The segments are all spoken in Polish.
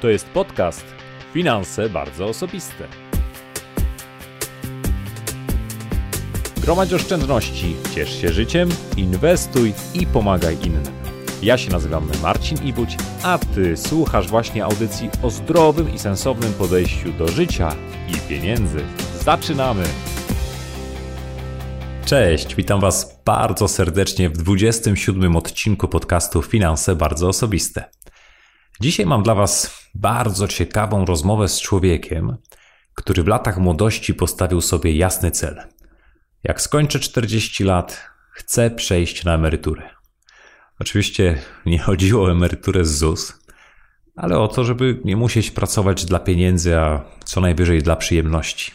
To jest podcast Finanse bardzo osobiste. Gromadź oszczędności, ciesz się życiem, inwestuj i pomagaj innym. Ja się nazywam Marcin Ibuć, a Ty słuchasz właśnie audycji o zdrowym i sensownym podejściu do życia i pieniędzy. Zaczynamy! Cześć, witam Was bardzo serdecznie w 27 odcinku podcastu Finanse bardzo osobiste. Dzisiaj mam dla Was bardzo ciekawą rozmowę z człowiekiem, który w latach młodości postawił sobie jasny cel. Jak skończę 40 lat, chcę przejść na emeryturę. Oczywiście nie chodziło o emeryturę z ZUS, ale o to, żeby nie musieć pracować dla pieniędzy, a co najwyżej dla przyjemności.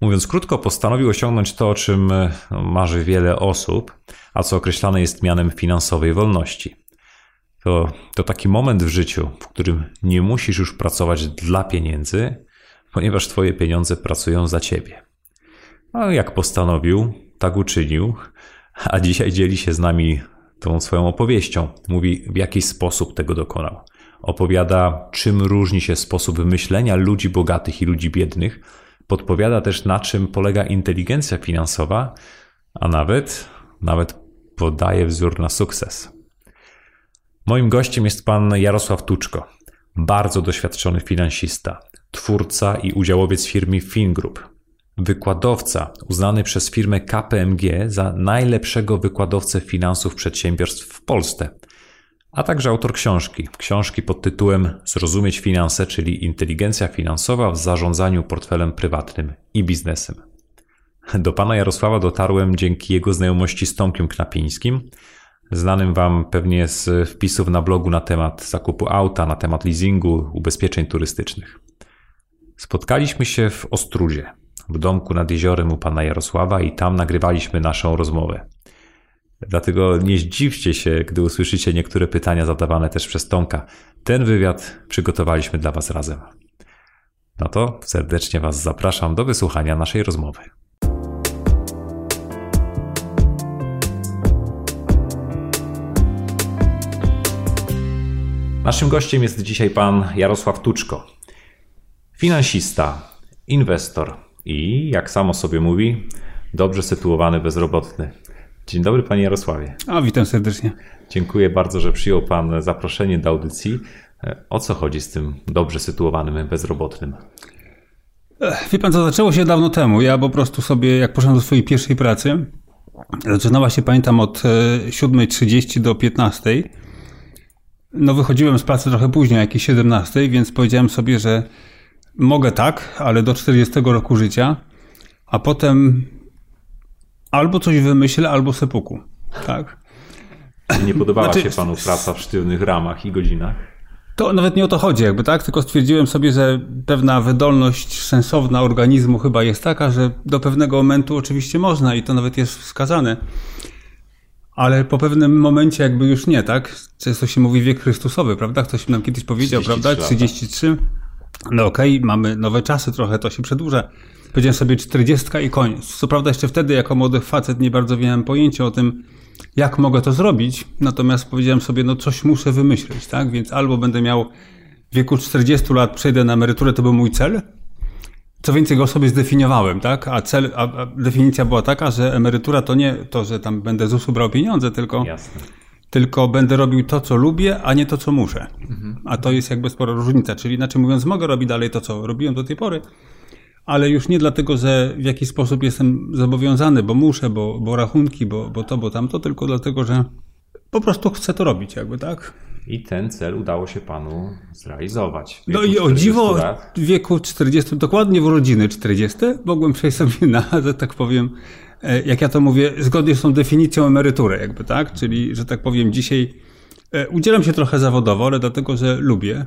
Mówiąc krótko, postanowił osiągnąć to, o czym marzy wiele osób, a co określane jest mianem finansowej wolności. To, to taki moment w życiu, w którym nie musisz już pracować dla pieniędzy, ponieważ Twoje pieniądze pracują za Ciebie. No, jak postanowił, tak uczynił, a dzisiaj dzieli się z nami tą swoją opowieścią. Mówi, w jaki sposób tego dokonał. Opowiada, czym różni się sposób myślenia ludzi bogatych i ludzi biednych. Podpowiada też, na czym polega inteligencja finansowa, a nawet, nawet podaje wzór na sukces. Moim gościem jest pan Jarosław Tuczko, bardzo doświadczony finansista, twórca i udziałowiec firmy FinGroup, wykładowca uznany przez firmę KPMG za najlepszego wykładowcę finansów przedsiębiorstw w Polsce, a także autor książki. Książki pod tytułem Zrozumieć finanse, czyli inteligencja finansowa w zarządzaniu portfelem prywatnym i biznesem. Do pana Jarosława dotarłem dzięki jego znajomości z Tomkiem Knapińskim, znanym wam pewnie z wpisów na blogu na temat zakupu auta, na temat leasingu, ubezpieczeń turystycznych. Spotkaliśmy się w Ostrudzie, w domku nad jeziorem u pana Jarosława i tam nagrywaliśmy naszą rozmowę. Dlatego nie zdziwcie się, gdy usłyszycie niektóre pytania zadawane też przez Tomka. Ten wywiad przygotowaliśmy dla Was razem. No to serdecznie Was zapraszam do wysłuchania naszej rozmowy. Naszym gościem jest dzisiaj pan Jarosław Tuczko. Finansista, inwestor, i, jak samo sobie mówi, dobrze sytuowany bezrobotny. Dzień dobry, panie Jarosławie. A, witam serdecznie. Dziękuję bardzo, że przyjął pan zaproszenie do audycji. O co chodzi z tym dobrze sytuowanym bezrobotnym? Wie pan co, zaczęło się dawno temu. Ja po prostu sobie, jak poszedłem do swojej pierwszej pracy, zaczynała się, pamiętam, od 7.30 e, do 15.00. No wychodziłem z pracy trochę później, jakieś 17, więc powiedziałem sobie, że mogę tak, ale do 40 roku życia, a potem albo coś wymyślę, albo sepuku. Tak? Nie podobała znaczy, się panu praca w sztywnych ramach i godzinach? To nawet nie o to chodzi, jakby tak, tylko stwierdziłem sobie, że pewna wydolność sensowna organizmu chyba jest taka, że do pewnego momentu oczywiście można i to nawet jest wskazane. Ale po pewnym momencie jakby już nie, tak? Często się mówi wiek Chrystusowy, prawda? Ktoś nam kiedyś powiedział, prawda? 33 no okej, okay, mamy nowe czasy, trochę to się przedłuża. Powiedziałem sobie 40 i koniec. Co prawda jeszcze wtedy jako młody facet nie bardzo miałem pojęcia o tym, jak mogę to zrobić, natomiast powiedziałem sobie, no coś muszę wymyślić, tak? Więc albo będę miał w wieku 40 lat przejdę na emeryturę, to był mój cel. Co więcej, go sobie zdefiniowałem, tak? A, cel, a, a definicja była taka, że emerytura to nie to, że tam będę z usług brał pieniądze, tylko Jasne tylko będę robił to, co lubię, a nie to, co muszę. A to jest jakby spora różnica. Czyli inaczej mówiąc, mogę robić dalej to, co robiłem do tej pory, ale już nie dlatego, że w jakiś sposób jestem zobowiązany, bo muszę, bo, bo rachunki, bo, bo to, bo tamto, tylko dlatego, że po prostu chcę to robić, jakby tak. I ten cel udało się panu zrealizować. No i o dziwo lat. w wieku 40, dokładnie w urodziny 40, mogłem przejść sobie na, że tak powiem, E, jak ja to mówię, zgodnie z tą definicją emerytury, jakby tak, czyli, że tak powiem, dzisiaj e, udzielam się trochę zawodowo, ale dlatego, że lubię.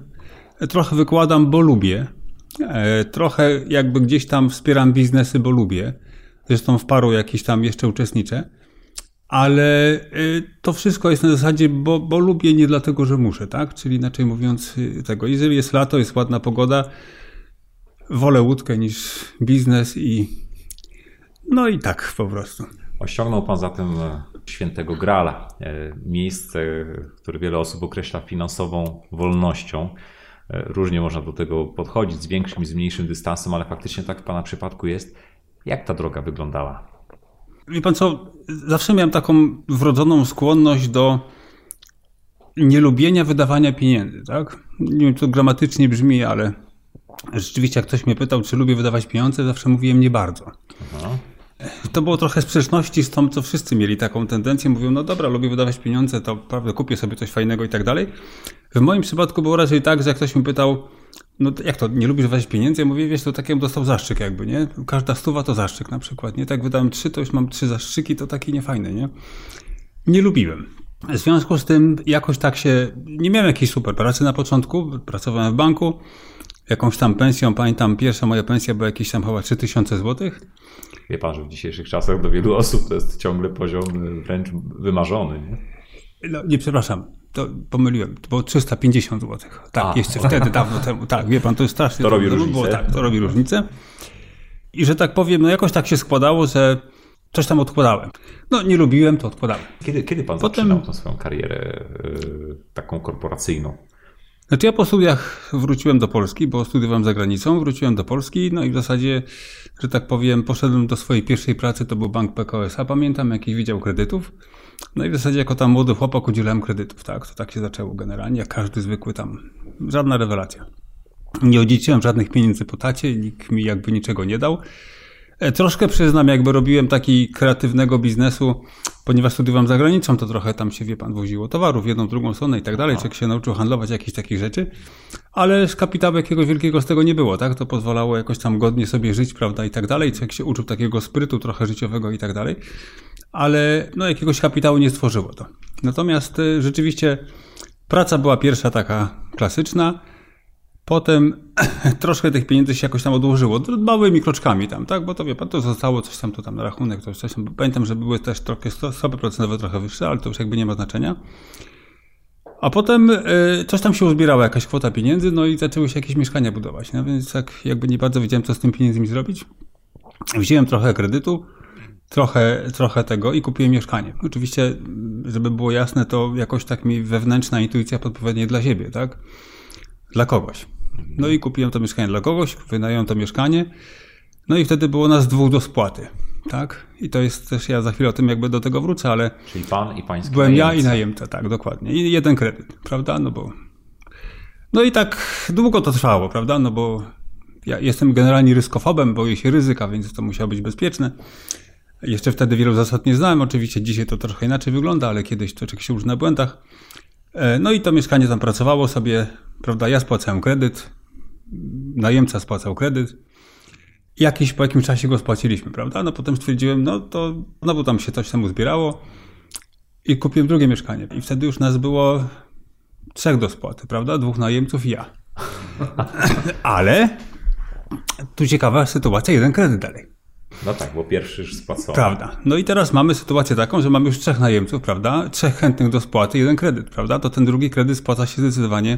E, trochę wykładam, bo lubię. Trochę jakby gdzieś tam wspieram biznesy, bo lubię. Zresztą w paru jakiś tam jeszcze uczestniczę. Ale to wszystko jest na zasadzie, bo, bo lubię, nie dlatego, że muszę, tak? Czyli inaczej mówiąc, tego, jeżeli jest lato, jest ładna pogoda, wolę łódkę niż biznes i no i tak po prostu. Osiągnął pan zatem e, świętego Grala, e, miejsce, które wiele osób określa finansową wolnością. E, różnie można do tego podchodzić z większym i z mniejszym dystansem, ale faktycznie tak w Pana przypadku jest. Jak ta droga wyglądała? Wie Pan co, zawsze miałem taką wrodzoną skłonność do nielubienia wydawania pieniędzy, tak? Nie wiem, to gramatycznie brzmi, ale rzeczywiście jak ktoś mnie pytał, czy lubię wydawać pieniądze, zawsze mówiłem nie bardzo. Aha. To było trochę sprzeczności z tym, co wszyscy mieli taką tendencję. Mówią, no dobra, lubię wydawać pieniądze, to prawda, kupię sobie coś fajnego i tak dalej. W moim przypadku było raczej tak, że jak ktoś mi pytał, no jak to, nie lubisz wydawać pieniędzy? Ja mówię, wiesz, to takiemu dostał zaszczyk jakby, nie? Każda stuwa to zaszczyk na przykład, nie? Tak wydałem trzy, to już mam trzy zaszczyki, to taki niefajny, nie? Nie lubiłem. W związku z tym jakoś tak się, nie miałem jakiejś super pracy na początku, pracowałem w banku, jakąś tam pensją, pamiętam, pierwsza moja pensja była jakieś tam chyba 3000 złotych. Wie pan, że w dzisiejszych czasach do wielu osób to jest ciągle poziom wręcz wymarzony, nie? No, nie, przepraszam, to pomyliłem, to było 350 zł. Tak, A. jeszcze wtedy, dawno temu. Tak, wie pan, to jest strasznie. To robi różnicę. Było, tak, to robi różnicę. I że tak powiem, no jakoś tak się składało, że coś tam odkładałem. No nie lubiłem, to odkładałem. Kiedy, kiedy pan Potem... zaczynał tą swoją karierę yy, taką korporacyjną? Znaczy ja po studiach wróciłem do Polski, bo studiowałem za granicą, wróciłem do Polski, no i w zasadzie, że tak powiem, poszedłem do swojej pierwszej pracy, to był bank PKS-a, pamiętam, jakiś widział kredytów. No i w zasadzie jako tam młody chłopak udzielałem kredytów, tak? To tak się zaczęło generalnie, jak każdy zwykły tam. Żadna rewelacja. Nie odziedziczyłem żadnych pieniędzy po tacie, nikt mi jakby niczego nie dał. E, troszkę przyznam, jakby robiłem taki kreatywnego biznesu, ponieważ studiowałem za granicą, to trochę tam się, wie pan, woziło towarów jedną, drugą stronę i tak dalej, człowiek się nauczył handlować jakichś takich rzeczy, ale kapitału jakiegoś wielkiego z tego nie było, tak? To pozwalało jakoś tam godnie sobie żyć, prawda, i tak dalej, człowiek się uczył takiego sprytu trochę życiowego i tak dalej, ale no jakiegoś kapitału nie stworzyło to. Natomiast y, rzeczywiście praca była pierwsza taka klasyczna, Potem troszkę tych pieniędzy się jakoś tam odłożyło, małymi kroczkami tam, tak? Bo to wie pan, to zostało coś tam, to tam na rachunek, to coś tam. Pamiętam, że były też trochę stopy procentowe trochę wyższe, ale to już jakby nie ma znaczenia. A potem y, coś tam się uzbierało, jakaś kwota pieniędzy, no i zaczęły się jakieś mieszkania budować. No więc tak jakby nie bardzo wiedziałem, co z tym pieniędzmi zrobić. Wziąłem trochę kredytu, trochę, trochę tego i kupiłem mieszkanie. Oczywiście, żeby było jasne, to jakoś tak mi wewnętrzna intuicja podpowiednie dla siebie, tak? Dla kogoś. No i kupiłem to mieszkanie dla kogoś, wynająłem to mieszkanie, no i wtedy było nas dwóch do spłaty. Tak? I to jest też, ja za chwilę o tym jakby do tego wrócę, ale. Czyli pan i pański Byłem ja i najemca, tak, dokładnie. I jeden kredyt, prawda? No bo. No i tak długo to trwało, prawda? No bo ja jestem generalnie ryskofobem, boję się ryzyka, więc to musiało być bezpieczne. Jeszcze wtedy wielu zasad nie znałem, oczywiście dzisiaj to trochę inaczej wygląda, ale kiedyś to człowiek się uczy na błędach. E, no i to mieszkanie tam pracowało sobie, prawda? Ja spłacałem kredyt, najemca spłacał kredyt. Jakiś po jakimś czasie go spłaciliśmy, prawda? No potem stwierdziłem, no to znowu tam się coś tam uzbierało i kupiłem drugie mieszkanie. I wtedy już nas było trzech do spłaty, prawda? Dwóch najemców i ja. Ale tu ciekawa sytuacja, jeden kredyt dalej. No tak, bo pierwszy już spłacony. Prawda. No i teraz mamy sytuację taką, że mamy już trzech najemców, prawda? Trzech chętnych do spłaty, jeden kredyt, prawda? To ten drugi kredyt spłaca się zdecydowanie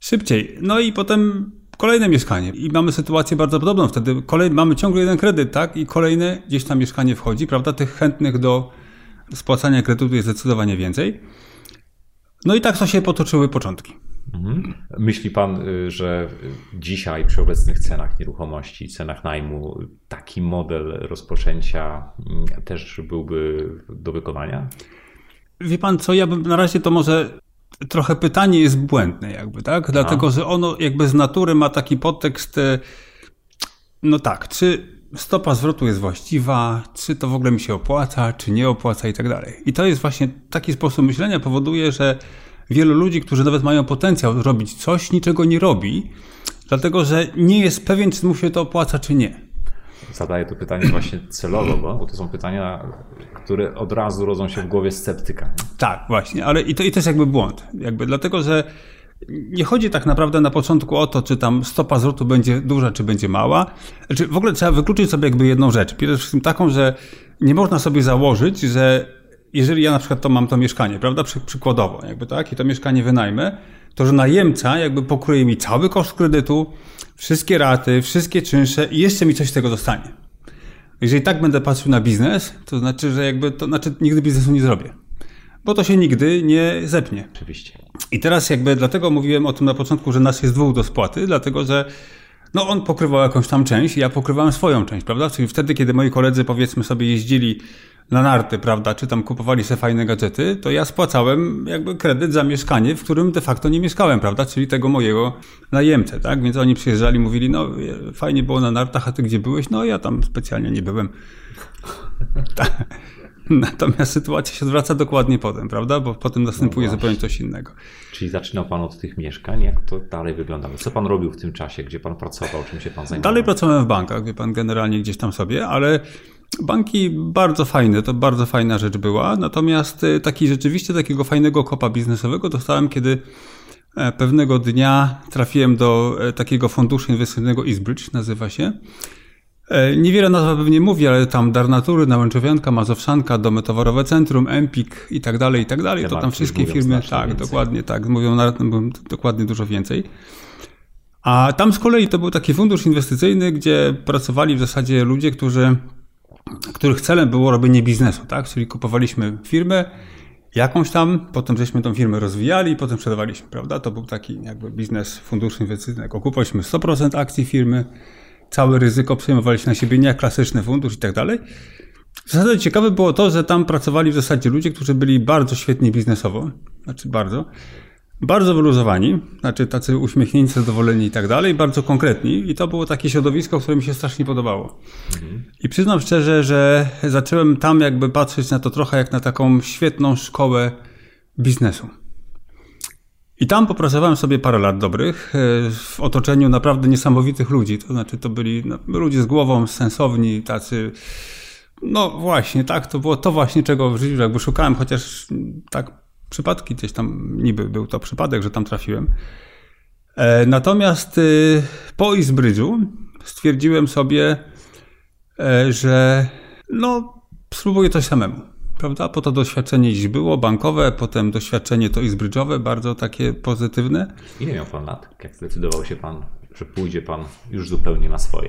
szybciej. No i potem kolejne mieszkanie i mamy sytuację bardzo podobną. Wtedy kolej, mamy ciągle jeden kredyt, tak? I kolejne gdzieś tam mieszkanie wchodzi, prawda? Tych chętnych do spłacania kredytu jest zdecydowanie więcej. No i tak to się potoczyły początki. Mhm. Myśli pan, y, że dzisiaj przy obecnych cenach nieruchomości, cenach najmu, taki model rozpoczęcia mm, też byłby do wykonania? Wie pan co, ja bym na razie to może trochę pytanie jest błędne jakby, tak? Dlatego, że ono jakby z natury ma taki podtekst, e, no tak, czy stopa zwrotu jest właściwa, czy to w ogóle mi się opłaca, czy nie opłaca i tak dalej. I to jest właśnie taki sposób myślenia powoduje, że wielu ludzi, którzy nawet mają potencjał robić coś, niczego nie robi, dlatego że nie jest pewien, czy mu się to opłaca, czy nie. Zadaję to pytanie właśnie celowo, bo to są pytania, które od razu rodzą się w głowie sceptyka. Nie? Tak, właśnie, ale i to, i to jest jakby błąd. Jakby dlatego, że nie chodzi tak naprawdę na początku o to, czy tam stopa zwrotu będzie duża, czy będzie mała. Znaczy, w ogóle trzeba wykluczyć sobie jakby jedną rzecz. Przede wszystkim taką, że nie można sobie założyć, że jeżeli ja na przykład to mam to mieszkanie, prawda, Przy, przykładowo, jakby tak, i to mieszkanie wynajmę, to że najemca jakby pokryje mi cały koszt kredytu, wszystkie raty, wszystkie czynsze i jeszcze mi coś z tego dostanie. Jeżeli tak będę patrzył na biznes, to znaczy, że jakby to znaczy nigdy biznesu nie zrobię. Bo to się nigdy nie zepnie. Oczywiście. I teraz jakby dlatego mówiłem o tym na początku, że nas jest dwóch do spłaty, dlatego że no on pokrywał jakąś tam część, ja pokrywałem swoją część, prawda? Czyli wtedy, kiedy moi koledzy powiedzmy sobie jeździli na narty, prawda, czy tam kupowali sobie fajne gadżety, to ja spłacałem jakby kredyt za mieszkanie, w którym de facto nie mieszkałem, prawda, czyli tego mojego najemcę, tak? Więc oni przyjeżdżali, mówili, no fajnie było na nartach, a ty gdzie byłeś? No ja tam specjalnie nie byłem. Natomiast sytuacja się odwraca dokładnie potem, prawda? Bo potem następuje no zupełnie coś innego. Czyli zaczynał Pan od tych mieszkań. Jak to dalej wyglądało? Co Pan robił w tym czasie? Gdzie Pan pracował? Czym się Pan zajmował? Dalej pracowałem w bankach, wie Pan, generalnie gdzieś tam sobie, ale banki bardzo fajne, to bardzo fajna rzecz była. Natomiast y, taki rzeczywiście takiego fajnego kopa biznesowego dostałem, kiedy e, pewnego dnia trafiłem do e, takiego funduszu inwestycyjnego Eastbridge, nazywa się. E, niewiele nazwa pewnie mówi, ale tam Darnatury, Nałęczowianka, Mazowszanka, Domy Towarowe Centrum, Empik i tak dalej, i tak dalej. To tam wszystkie firmy, tak, więcej. dokładnie tak, mówią na, dokładnie dużo więcej. A tam z kolei to był taki fundusz inwestycyjny, gdzie pracowali w zasadzie ludzie, którzy, których celem było robienie biznesu, tak? Czyli kupowaliśmy firmę, jakąś tam, potem żeśmy tą firmę rozwijali, potem sprzedawaliśmy, prawda? To był taki jakby biznes funduszu inwestycyjnego. Kupowaliśmy 100% akcji firmy, całe ryzyko przejmowaliśmy na siebie, nie jak klasyczny fundusz i tak dalej. W zasadzie ciekawe było to, że tam pracowali w zasadzie ludzie, którzy byli bardzo świetni biznesowo, znaczy bardzo, bardzo wyluzowani, znaczy tacy uśmiechnięci, zadowoleni i tak dalej, bardzo konkretni i to było takie środowisko, które mi się strasznie podobało. Mhm. I przyznam szczerze, że zacząłem tam jakby patrzeć na to trochę jak na taką świetną szkołę biznesu. I tam popracowałem sobie parę lat dobrych e, w otoczeniu naprawdę niesamowitych ludzi. To znaczy, to byli no, ludzie z głową, sensowni, tacy. No właśnie, tak, to było to właśnie, czego w życiu jakby szukałem, chociaż tak przypadki gdzieś tam niby był to przypadek, że tam trafiłem. E, natomiast y, po Eastbridge'u stwierdziłem sobie, e, że no, spróbuję coś samemu prawda? Po to doświadczenie dziś było bankowe, potem doświadczenie to izbrydżowe, bardzo takie pozytywne. Ile miał pan lat, jak zdecydował się pan, że pójdzie pan już zupełnie na swoje?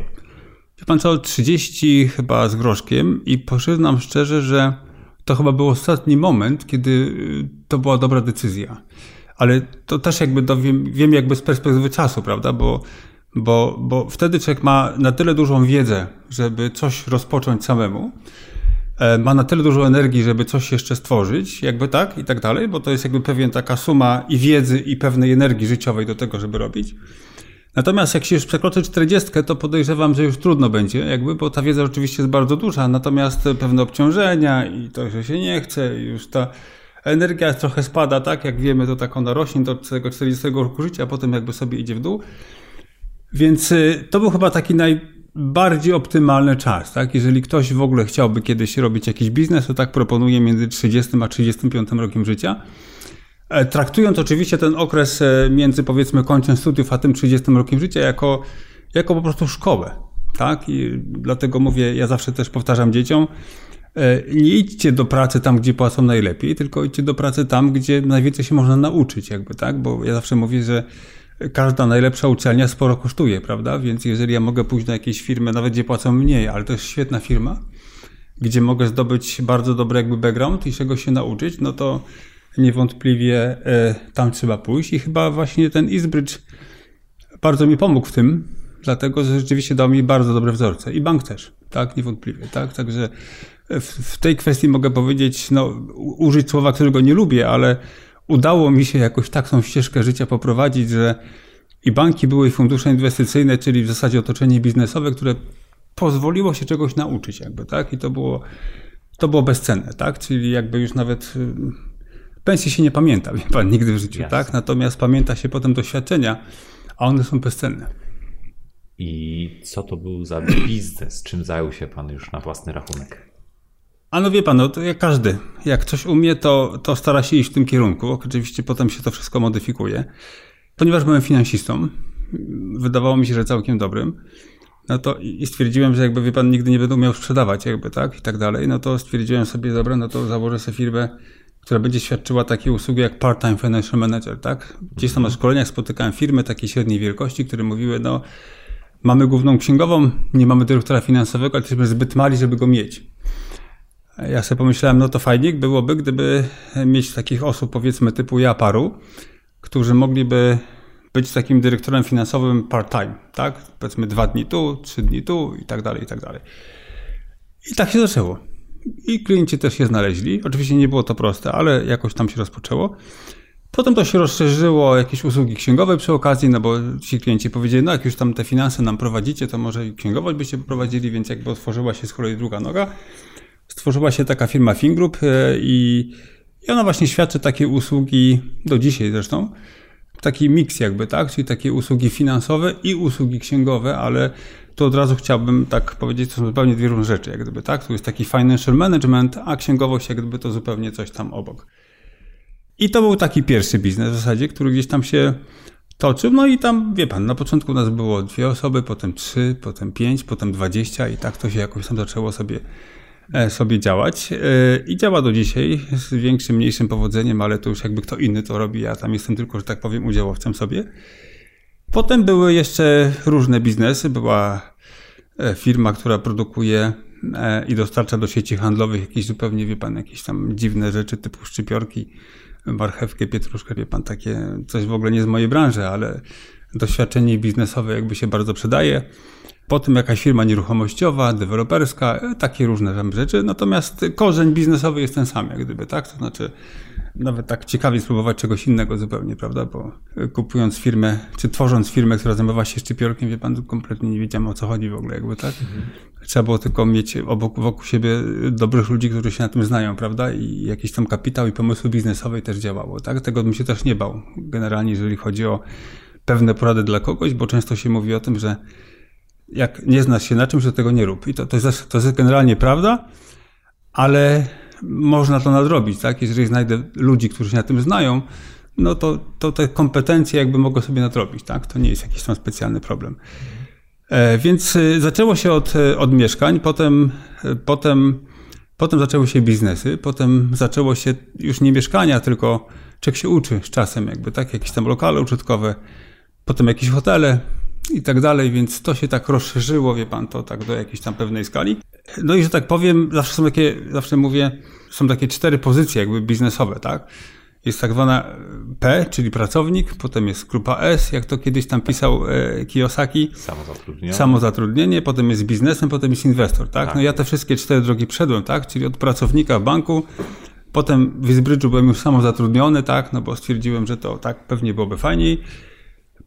Wie pan co, 30 chyba z groszkiem i przyznam szczerze, że to chyba był ostatni moment, kiedy y, to była dobra decyzja. Ale to też jakby to wiem, wiem jakby z perspektywy czasu, prawda? Bo, bo, bo wtedy człowiek ma na tyle dużą wiedzę, żeby coś rozpocząć samemu, E, ma na tyle dużo energii, żeby coś jeszcze stworzyć, jakby tak i tak dalej, bo to jest jakby pewien taka suma i wiedzy i pewnej energii życiowej do tego, żeby robić. Natomiast jak się już przekroczy 40, to podejrzewam, że już trudno będzie, jakby, bo ta wiedza oczywiście jest bardzo duża, natomiast pewne obciążenia i to, że się nie chce, już ta energia trochę spada, tak? Jak wiemy, to tak ona rośnie do tego 40 roku życia, a potem jakby sobie idzie w dół. Więc y, to był chyba taki naj, bardziej optymalny czas, tak? Jeżeli ktoś w ogóle chciałby kiedyś robić jakiś biznes, to tak proponuję między 30 a 35 rokiem życia. E, traktując oczywiście ten okres e, między powiedzmy końcem studiów a tym 30 rokiem życia jako, jako po prostu szkołę, tak? I dlatego mówię, ja zawsze też powtarzam dzieciom, e, nie idźcie do pracy tam, gdzie płacą najlepiej, tylko idźcie do pracy tam, gdzie najwięcej się można nauczyć, jakby, tak? Bo ja zawsze mówię, że każda najlepsza uczelnia sporo kosztuje, prawda? Więc jeżeli ja mogę pójść do jakiejś firmy, nawet gdzie płacą mniej, ale to jest świetna firma, gdzie mogę zdobyć bardzo dobry jakby background i czego się nauczyć, no to niewątpliwie e, tam trzeba pójść i chyba właśnie ten Eastbridge bardzo mi pomógł w tym, dlatego że rzeczywiście dał mi bardzo dobre wzorce i bank też, tak, niewątpliwie, tak, także w, w tej kwestii mogę powiedzieć, no, użyć słowa, którego nie lubię, ale udało mi się jakoś taką ścieżkę życia poprowadzić, że i banki były i fundusze inwestycyjne, czyli w zasadzie otoczenie biznesowe, które pozwoliło się czegoś nauczyć jakby, tak? I to było, to było bezcenne, tak? Czyli jakby już nawet pensji się nie pamięta, wie pan, nigdy w życiu, yes. tak? Natomiast pamięta się potem doświadczenia, a one są bezcenne. I co to był za biznes? Czym zajął się pan już na własny rachunek? A no wie pan, no to jak każdy. Jak coś umie, to, to stara się iść w tym kierunku. Oczywiście potem się to wszystko modyfikuje. Ponieważ byłem finansistą, wydawało mi się, że całkiem dobrym, no to i stwierdziłem, że jakby wie pan nigdy nie będę umiał sprzedawać, jakby tak i tak dalej, no to stwierdziłem sobie, dobra, no to założę sobie firmę, która będzie świadczyła takie usługi jak part-time financial manager, tak? Gdzieś tam na szkoleniach spotykałem firmy takiej średniej wielkości, które mówiły, no mamy główną księgową, nie mamy dyrektora finansowego, ale jesteśmy zbyt mali, żeby go mieć. Ja sobie pomyślałem, no to fajnie byłoby, gdyby mieć takich osób, powiedzmy typu ja paru, którzy mogliby być takim dyrektorem finansowym part-time, tak? Powiedzmy dwa dni tu, trzy dni tu i tak dalej, i tak dalej. I tak się zaczęło. I klienci też się znaleźli. Oczywiście nie było to proste, ale jakoś tam się rozpoczęło. Potem to się rozszerzyło jakieś usługi księgowe przy okazji, no bo ci klienci powiedzieli, no jak już tam te finanse nam prowadzicie, to może i księgowość byście prowadzili, więc jakby otworzyła się z kolei druga noga. Stworzyła się taka firma Fingroup e, i, i ona właśnie świadczy takie usługi, do dzisiaj zresztą, taki miks jakby, tak? Czyli takie usługi finansowe i usługi księgowe, ale to od razu chciałbym tak powiedzieć, to są zupełnie dwie różne rzeczy, jak gdyby, tak? To jest taki financial management, a księgowość jak gdyby to zupełnie coś tam obok. I to był taki pierwszy biznes w zasadzie, który gdzieś tam się toczył. No i tam, wie pan, na początku nas było dwie osoby, potem trzy, potem pięć, potem dwadzieścia i tak to się jakoś tam zaczęło sobie, e, sobie działać. E, I działa do dzisiaj z większym, mniejszym powodzeniem, ale to już jakby kto inny to robi. Ja tam jestem tylko, że tak powiem, udziałowcem sobie. Potem były jeszcze różne biznesy. Była e, firma, która produkuje i dostarcza do sieci handlowych jakieś zupełnie, wie pan, jakieś tam dziwne rzeczy typu szczypiorki marchewkę, pietruszkę, wie pan, takie coś w ogóle nie z mojej branży, ale doświadczenie biznesowe jakby się bardzo przydaje. Potem jakaś firma nieruchomościowa, deweloperska, takie różne tam rzeczy. Natomiast korzeń biznesowy jest ten sam, jak gdyby, tak? To znaczy, nawet tak ciekawie spróbować czegoś innego zupełnie, prawda? Bo kupując firmę, czy tworząc firmę, która zajmowała się szczypiorkiem, wie pan, kompletnie nie wiedziałem o co chodzi w ogóle, jakby, tak? Mhm. Trzeba było tylko mieć obok, wokół siebie dobrych ludzi, którzy się na tym znają, prawda? I jakiś tam kapitał i pomysły biznesowe też działało, tak? Tego bym się też nie bał, generalnie, jeżeli chodzi o pewne porady dla kogoś, bo często się mówi o tym, że jak nie znasz się na czymś, to tego nie rób. I to, to, jest, to jest generalnie prawda, ale można to nadrobić, tak? Jeżeli znajdę ludzi, którzy się na tym znają, no to, to te kompetencje jakby mogę sobie nadrobić, tak? To nie jest jakiś tam specjalny problem. E, więc e, zaczęło się od, e, od mieszkań, potem, potem, potem zaczęły się biznesy, potem zaczęło się już nie mieszkania, tylko czek się uczy z czasem, jakby tak, jakieś tam lokale użytkowe, potem jakieś hotele i tak dalej, więc to się tak rozszerzyło, wie pan, to tak do jakiejś tam pewnej skali. No i że tak powiem, zawsze są takie, zawsze mówię, są takie cztery pozycje jakby biznesowe, tak? Jest tak zwana P, czyli pracownik, potem jest grupa S, jak to kiedyś tam pisał e, Kiyosaki. Samozatrudnienie. Samozatrudnienie, potem jest biznesem, potem jest inwestor, tak? tak? No ja te wszystkie cztery drogi przedłem, tak? Czyli od pracownika w banku, potem w Izbrydżu byłem już samozatrudniony, tak? No bo stwierdziłem, że to tak pewnie byłoby fajniej.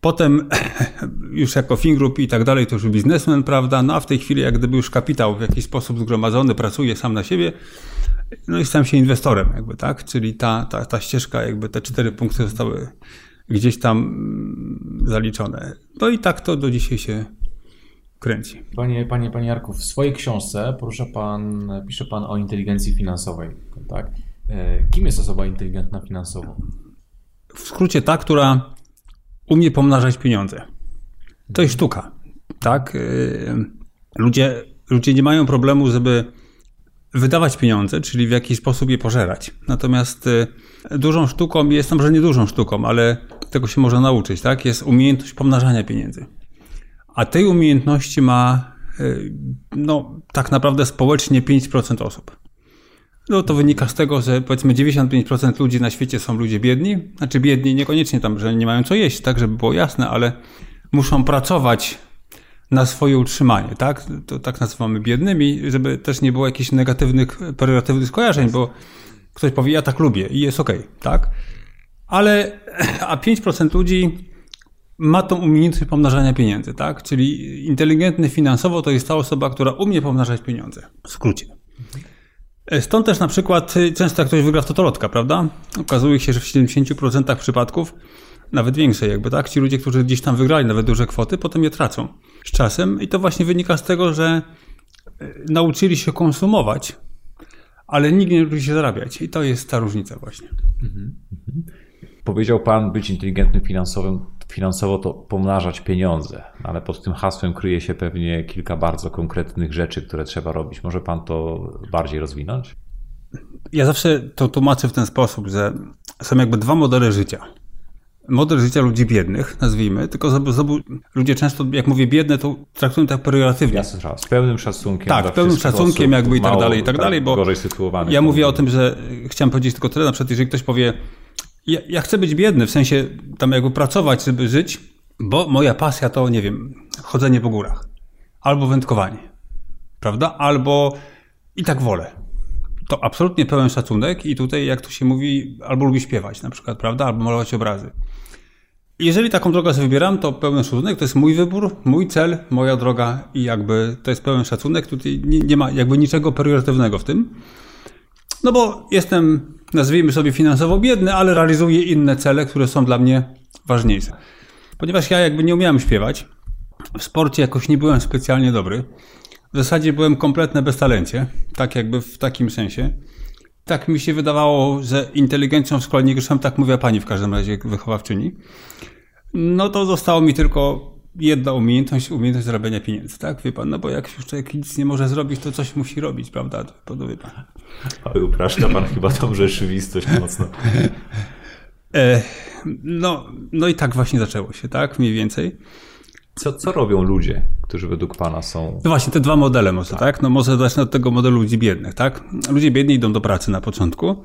Potem już jako Fingroup i tak dalej, to już biznesmen, prawda? No a w tej chwili jak gdyby już kapitał w jakiś sposób zgromadzony, pracuje sam na siebie, no i stałem się inwestorem jakby, tak? Czyli ta, ta, ta ścieżka, jakby te cztery punkty zostały gdzieś tam mm, zaliczone. No i tak to do dzisiaj się kręci. Panie, panie, panie Jarku, w swojej książce porusza pan, pisze pan o inteligencji finansowej, tak? E, kim jest osoba inteligentna finansowo? W skrócie ta, która umie pomnażać pieniądze. To jest sztuka, tak? Y, ludzie, ludzie nie mają problemu, żeby wydawać pieniądze, czyli w jakiś sposób je pożerać. Natomiast y, dużą sztuką, jest tam, że nie dużą sztuką, ale tego się można nauczyć, tak? Jest umiejętność pomnażania pieniędzy. A tej umiejętności ma y, no, tak naprawdę społecznie 5% osób. No to wynika z tego, że powiedzmy 95% ludzi na świecie są ludzie biedni. Znaczy biedni niekoniecznie tam, że nie mają co jeść, tak, żeby było jasne, ale muszą pracować na swoje utrzymanie, tak? To tak nazywamy biednymi, żeby też nie było jakichś negatywnych, pejoratywnych skojarzeń, bo ktoś powie, ja tak lubię i jest okej, okay, tak? Ale, a 5% ludzi ma tą umiejętność pomnażania pieniędzy, tak? Czyli inteligentny finansowo to jest ta osoba, która umie pomnażać pieniądze. W skrócie. Stąd też na przykład y, często jak ktoś wygra w totolotka, prawda? Okazuje się, że w 70% przypadków, nawet większej jakby, tak? Ci ludzie, którzy gdzieś tam wygrali nawet duże kwoty, potem je tracą z czasem i to właśnie wynika z tego, że e, nauczyli się konsumować, ale nikt nie nauczyli się zarabiać i to jest ta różnica właśnie. Mhm, mhm. Powiedział Pan być inteligentnym finansowym, finansowo to pomnażać pieniądze, ale pod tym hasłem kryje się pewnie kilka bardzo konkretnych rzeczy, które trzeba robić. Może Pan to bardziej rozwinąć? Ja zawsze to tłumaczę w ten sposób, że są jakby dwa modele życia. Model życia ludzi biednych, nazwijmy, tylko ludzie często, jak mówię biedne, to traktują tak pejoratywnie. Jasne, z pełnym szacunkiem. Tak, z pełnym szacunkiem jakby i tak dalej, i tak dalej, bo gorzej. Ja mówię o tym, że chciałem powiedzieć tylko tyle, na przykład jeżeli ktoś powie, Ja, ja chcę być biedny, w sensie tam jakby pracować, żeby żyć, bo moja pasja to, nie wiem, chodzenie po górach. Albo wędkowanie. Prawda? Albo i tak wolę. To absolutnie pełen szacunek i tutaj, jak to się mówi, albo lubi śpiewać na przykład, prawda? Albo malować obrazy. Jeżeli taką drogę sobie wybieram, to pełen szacunek, to jest mój wybór, mój cel, moja droga i jakby to jest pełen szacunek. Tutaj nie, nie ma jakby niczego priorytetywnego w tym. No bo jestem, nazwijmy sobie finansowo biedny, ale realizuję inne cele, które są dla mnie ważniejsze. Ponieważ ja jakby nie umiałem śpiewać, w sporcie jakoś nie byłem specjalnie dobry. W zasadzie byłem kompletne beztalencie, tak jakby w takim sensie. Tak mi się wydawało, że inteligencją w szkole nie tak mówiła pani w każdym razie wychowawczyni. No to zostało mi tylko jedna umiejętność, umiejętność zarabiania pieniędzy, tak? Wie pan, no bo jak już człowiek nic nie może zrobić, to coś musi robić, prawda? Podobnie pan. Ale upraszcza pan chyba tą rzeczywistość mocno. E, no, no i tak właśnie zaczęło się, tak? Mniej więcej. Co, co robią ludzie, którzy według Pana są. No właśnie, te dwa modele może, tak? tak? No może zacznę od tego modelu ludzi biednych, tak? Ludzie biedni idą do pracy na początku.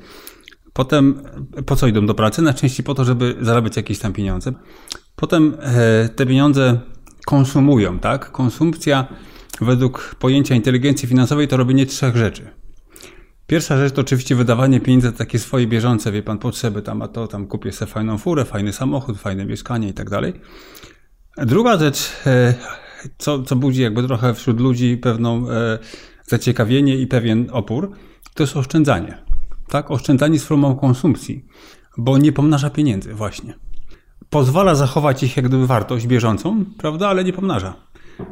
Potem po co idą do pracy? Najczęściej po to, żeby zarabiać jakieś tam pieniądze. Potem e, te pieniądze konsumują, tak? Konsumpcja według pojęcia inteligencji finansowej to robienie trzech rzeczy. Pierwsza rzecz to oczywiście wydawanie pieniędzy takie swoje bieżące, wie pan, potrzeby tam, a to tam kupię sobie fajną furę, fajny samochód, fajne mieszkanie i tak dalej. Druga rzecz, e, co, co budzi jakby trochę wśród ludzi pewną e, zaciekawienie i pewien opór, to jest oszczędzanie. Tak, oszczędzanie z formą konsumpcji, bo nie pomnaża pieniędzy właśnie. Pozwala zachować ich jak gdyby wartość bieżącą, prawda, ale nie pomnaża.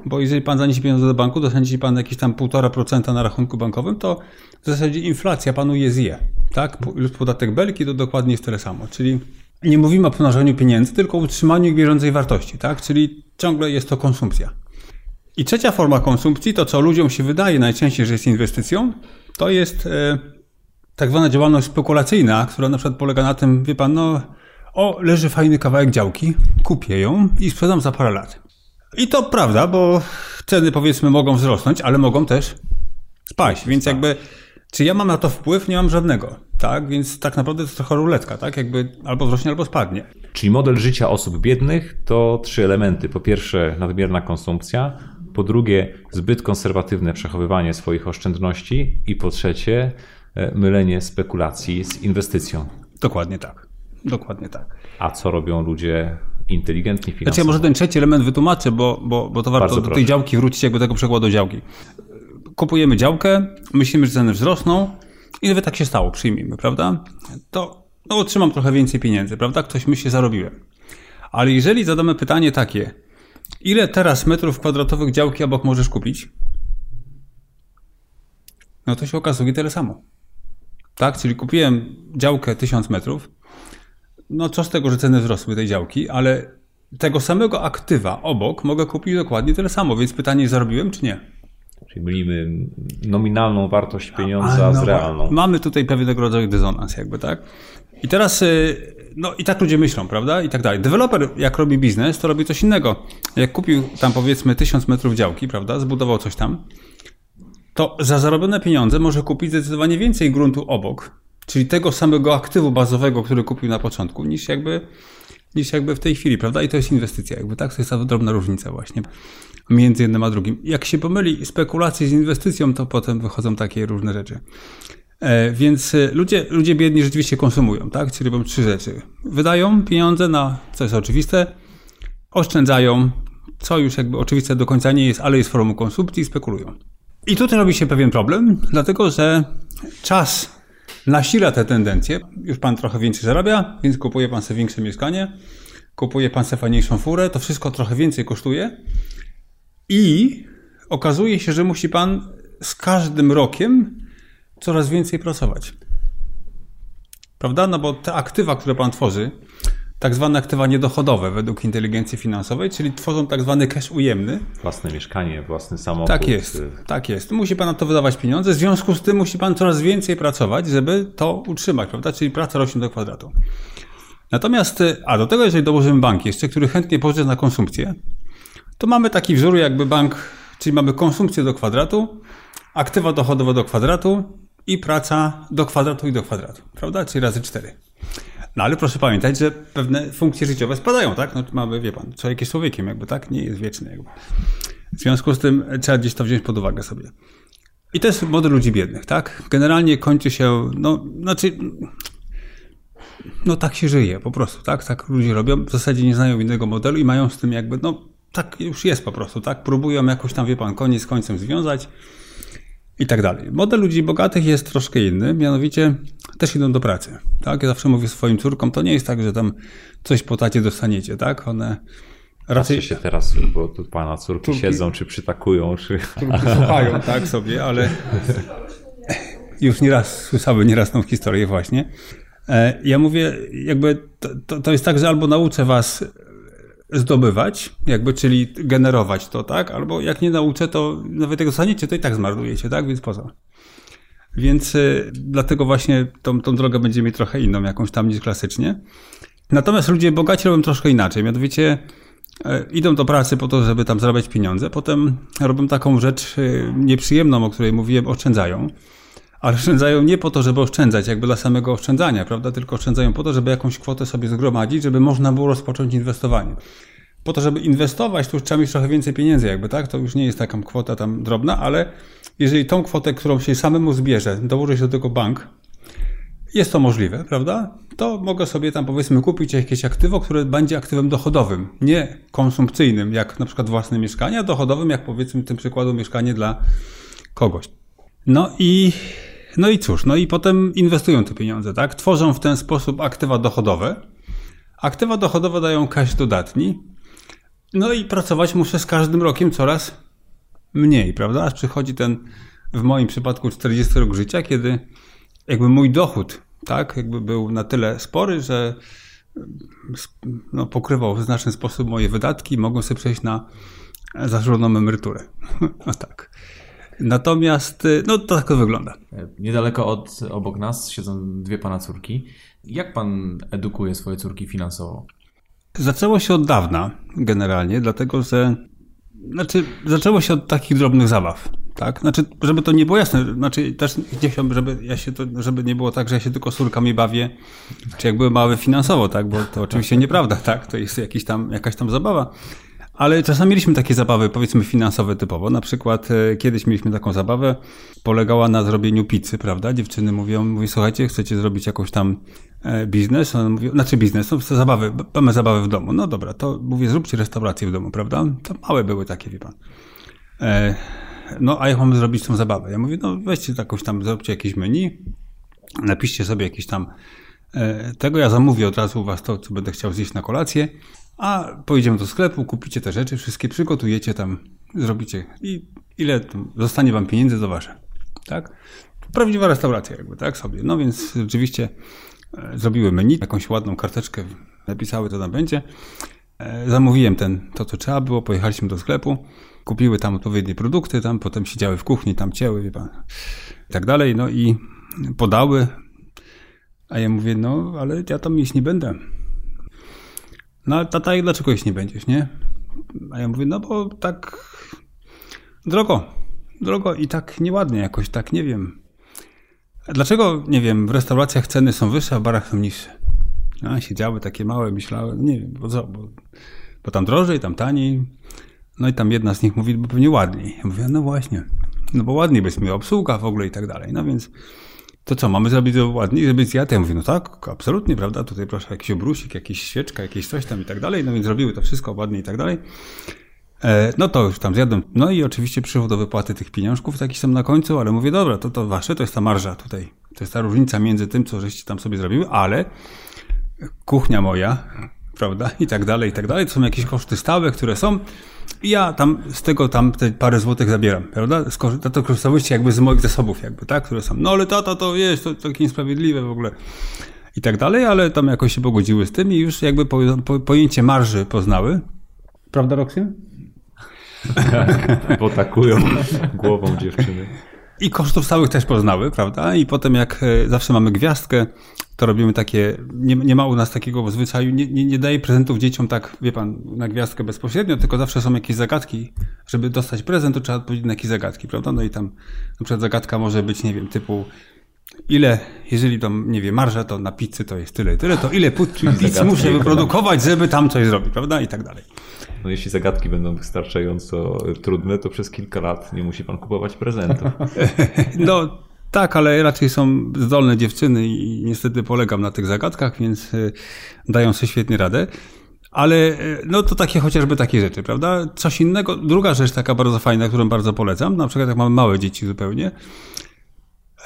Bo jeżeli pan zaniesie pieniądze do banku, dostanie pan jakieś tam 1,5% na rachunku bankowym, to w zasadzie inflacja panu je zje. Tak? Plus podatek belki to dokładnie jest tyle samo. Czyli nie mówimy o pomnażaniu pieniędzy, tylko o utrzymaniu ich bieżącej wartości, tak? Czyli ciągle jest to konsumpcja. I trzecia forma konsumpcji, to co ludziom się wydaje najczęściej, że jest inwestycją, to jest e, tak zwana działalność spekulacyjna, która na przykład polega na tym, wie pan, no o, leży fajny kawałek działki, kupię ją i sprzedam za parę lat. I to prawda, bo ceny powiedzmy mogą wzrosnąć, ale mogą też spaść, więc jakby czy ja mam na to wpływ? Nie mam żadnego, tak? Więc tak naprawdę to trochę ruletka, tak? Jakby albo wzrośnie, albo spadnie. Czyli model życia osób biednych to trzy elementy. Po pierwsze, nadmierna konsumpcja. Po drugie, zbyt konserwatywne przechowywanie swoich oszczędności. I po trzecie, e, mylenie spekulacji z inwestycją. Dokładnie tak. Dokładnie tak. A co robią ludzie inteligentni finansowo? Znaczy ja może ten trzeci element wytłumaczę, bo, bo, bo to warto Bardzo do tej działki wrócić, jakby tego przykładu działki kupujemy działkę, myślimy, że ceny wzrosną i nawet tak się stało, przyjmijmy, prawda? To no, otrzymam trochę więcej pieniędzy, prawda? Ktoś myśli, zarobiłem. Ale jeżeli zadamy pytanie takie, ile teraz metrów kwadratowych działki obok możesz kupić? No to się okazuje tyle samo. Tak? Czyli kupiłem działkę 1000 metrów. No co z tego, że ceny wzrosły tej działki, ale tego samego aktywa obok mogę kupić dokładnie tyle samo, więc pytanie zarobiłem czy nie? Czyli mylimy nominalną wartość pieniądza no, z realną. Mamy tutaj pewnego rodzaju dysonans, jakby, tak? I teraz, y, no i tak ludzie myślą, prawda? I tak dalej. Deweloper, jak robi biznes, to robi coś innego. Jak kupił tam powiedzmy tysiąc metrów działki, prawda? Zbudował coś tam, to za zarobione pieniądze może kupić zdecydowanie więcej gruntu obok, czyli tego samego aktywu bazowego, który kupił na początku, niż jakby, niż jakby w tej chwili, prawda? I to jest inwestycja, jakby, tak? To jest ta drobna różnica właśnie między jednym a drugim. Jak się pomyli spekulacje z inwestycją, to potem wychodzą takie różne rzeczy. E, więc e, ludzie, ludzie biedni rzeczywiście konsumują, tak? Czyli robią trzy rzeczy. Wydają pieniądze na, co jest oczywiste, oszczędzają, co już jakby oczywiste do końca nie jest, ale jest formą konsumpcji i spekulują. I tutaj robi się pewien problem, dlatego że czas nasila te tendencje. Już pan trochę więcej zarabia, więc kupuje pan sobie większe mieszkanie, kupuje pan sobie fajniejszą furę, to wszystko trochę więcej kosztuje. I okazuje się, że musi pan z każdym rokiem coraz więcej pracować. Prawda? No bo te aktywa, które pan tworzy, tak zwane aktywa niedochodowe według inteligencji finansowej, czyli tworzą tak zwany cash ujemny. Własne mieszkanie, własny samochód. Tak jest, tak jest. Musi pan na to wydawać pieniądze, w związku z tym musi pan coraz więcej pracować, żeby to utrzymać, prawda? Czyli praca rośnie do kwadratu. Natomiast, a do tego jeżeli dołożymy bank jeszcze, który chętnie pożyczy na konsumpcję, to mamy taki wzór jakby bank, czyli mamy konsumpcję do kwadratu, aktywa dochodowe do kwadratu i praca do kwadratu i do kwadratu, prawda? Czyli razy cztery. No ale proszę pamiętać, że pewne funkcje życiowe spadają, tak? No mamy, wie pan, człowiek jest człowiekiem, jakby, tak? Nie jest wieczny, jakby. W związku z tym trzeba gdzieś to wziąć pod uwagę sobie. I to jest model ludzi biednych, tak? Generalnie kończy się, no, znaczy, no tak się żyje po prostu, tak? Tak ludzie robią, w zasadzie nie znają innego modelu i mają z tym jakby, no tak już jest po prostu, tak? Próbują jakoś tam, wie pan, koniec z końcem związać i tak dalej. Model ludzi bogatych jest troszkę inny, mianowicie też idą do pracy, tak? Ja zawsze mówię swoim córkom, to nie jest tak, że tam coś po tacie dostaniecie, tak? One raczej... się teraz, bo tu pana córki, córki siedzą, czy przytakują, czy... Córki słuchają, tak, sobie, ale już nieraz słyszały nieraz tą historię właśnie. E, ja mówię, jakby to, to, to jest tak, że albo nauczę was zdobywać, jakby, czyli generować to, tak? Albo jak nie nauczę, to nawet tego dostaniecie, to i tak zmarnujecie, tak? Więc poza. Więc y, dlatego właśnie tą, tą drogę będziemy mieć trochę inną, jakąś tam niż klasycznie. Natomiast ludzie bogaci robią troszkę inaczej. Mianowicie y, idą do pracy po to, żeby tam zarabiać pieniądze. Potem robią taką rzecz y, nieprzyjemną, o której mówiłem, oszczędzają ale oszczędzają nie po to, żeby oszczędzać, jakby dla samego oszczędzania, prawda? Tylko oszczędzają po to, żeby jakąś kwotę sobie zgromadzić, żeby można było rozpocząć inwestowanie. Po to, żeby inwestować, to już trzeba mieć trochę więcej pieniędzy, jakby tak? To już nie jest taka kwota tam drobna, ale jeżeli tą kwotę, którą się samemu zbierze, dołoży się do tego bank, jest to możliwe, prawda? To mogę sobie tam powiedzmy kupić jakieś aktywo, które będzie aktywem dochodowym, nie konsumpcyjnym, jak na przykład własne mieszkanie, a dochodowym, jak powiedzmy tym przykładu mieszkanie dla kogoś. No i, no i cóż, no i potem inwestują te pieniądze, tak? Tworzą w ten sposób aktywa dochodowe. Aktywa dochodowe dają cash dodatni. No i pracować muszę z każdym rokiem coraz mniej, prawda? Aż przychodzi ten, w moim przypadku, 40 rok życia, kiedy jakby mój dochód, tak, jakby był na tyle spory, że no, pokrywał w znaczny sposób moje wydatki i mogłem sobie przejść na zażoną emeryturę. no tak. Natomiast, y, no to tak to wygląda. Niedaleko od, obok nas siedzą dwie pana córki. Jak pan edukuje swoje córki finansowo? Zaczęło się od dawna generalnie, dlatego że znaczy, zaczęło się od takich drobnych zabaw. Tak? Znaczy, żeby to nie było jasne, znaczy też nie chciałbym, żeby ja się to, żeby nie było tak, że ja się tylko z córkami bawię, czy jak były małe finansowo, tak? Bo to oczywiście nieprawda, tak? To jest jakiś tam, jakaś tam zabawa. Ale czasami mieliśmy takie zabawy, powiedzmy finansowe typowo. Na przykład e, kiedyś mieliśmy taką zabawę, polegała na zrobieniu pizzy, prawda? Dziewczyny mówią, mówią słuchajcie, chcecie zrobić jakąś tam e, biznes? One mówią, znaczy biznes, no zabawy, mamy zabawy w domu. No dobra, to mówię, zróbcie restaurację w domu, prawda? To małe były takie, wie pan. E, no, a jak mamy zrobić tą zabawę? Ja mówię, no weźcie jakąś tam, zróbcie jakieś menu, napiszcie sobie jakieś tam tego, ja zamówię od razu u was to, co będę chciał zjeść na kolację a pojedziemy do sklepu, kupicie te rzeczy, wszystkie przygotujecie tam, zrobicie i ile zostanie wam pieniędzy, to wasze. Tak? Prawdziwa restauracja jakby, tak sobie. No więc rzeczywiście e, zrobiły menu, jakąś ładną karteczkę napisały, to tam będzie. E, zamówiłem ten, to co trzeba było, pojechaliśmy do sklepu, kupiły tam odpowiednie produkty, tam potem siedziały w kuchni, tam cięły, wie pan, i tak dalej, no i podały, a ja mówię, no ale ja tam jeść nie będę. No ale tata, dlaczego jeść nie będziesz, nie? A ja mówię, no bo tak drogo, drogo i tak nieładnie jakoś, tak nie wiem. Dlaczego, nie wiem, w restauracjach ceny są wyższe, a w barach są niższe? A, siedziały takie małe, myślały, nie wiem, bo co, bo, bo tam drożej, tam taniej. No i tam jedna z nich mówi, bo pewnie ładniej. Ja mówię, no właśnie, no bo ładniej byśmy obsługa w ogóle i tak dalej. No więc to co, mamy zrobić to ładnie, żeby zjadł? Ja mówię, no tak, absolutnie, prawda? Tutaj proszę, jakiś obrusik, jakiś świeczka, jakieś coś tam i tak dalej. No więc zrobiły to wszystko ładnie i tak dalej. E, no to już tam zjadłem. No i oczywiście przyszło do wypłaty tych pieniążków, taki sam na końcu, ale mówię, dobra, to to wasze, to jest ta marża tutaj. To jest ta różnica między tym, co żeście tam sobie zrobiły, ale kuchnia moja, prawda, i tak dalej, i tak dalej. To są jakieś koszty stałe, które są. I ja tam z tego tam te parę złotych zabieram, prawda? To, to korzystałyście jakby z moich zasobów, jakby, tak? Które są, no ale tata to jest, to, to takie niesprawiedliwe w ogóle. I tak dalej, ale tam jakoś się pogodziły z tym i już jakby po, po, pojęcie marży poznały. Prawda, Roxy? Potakują głową dziewczyny. I kosztów stałych też poznały, prawda? I potem jak e, zawsze mamy gwiazdkę, to robimy takie, nie, nie ma u nas takiego zwyczaju, nie, nie, nie daje prezentów dzieciom tak, wie pan, na gwiazdkę bezpośrednio, tylko zawsze są jakieś zagadki. Żeby dostać prezent, to trzeba odpowiedzieć na jakieś zagadki, prawda? No i tam na przykład zagadka może być, nie wiem, typu ile, jeżeli to, nie wiem, marża, to na pizzy to jest tyle, tyle, to ile pizzy muszę wyprodukować, żeby tam coś zrobić, prawda? I tak dalej. No jeśli zagadki będą wystarczająco trudne, to przez kilka lat nie musi pan kupować prezentów. no tak, ale raczej są zdolne dziewczyny i niestety polegam na tych zagadkach, więc y, dają sobie świetnie radę. Ale y, no to takie chociażby takie rzeczy, prawda? Coś innego, druga rzecz taka bardzo fajna, którą bardzo polecam, na przykład jak mamy małe dzieci zupełnie,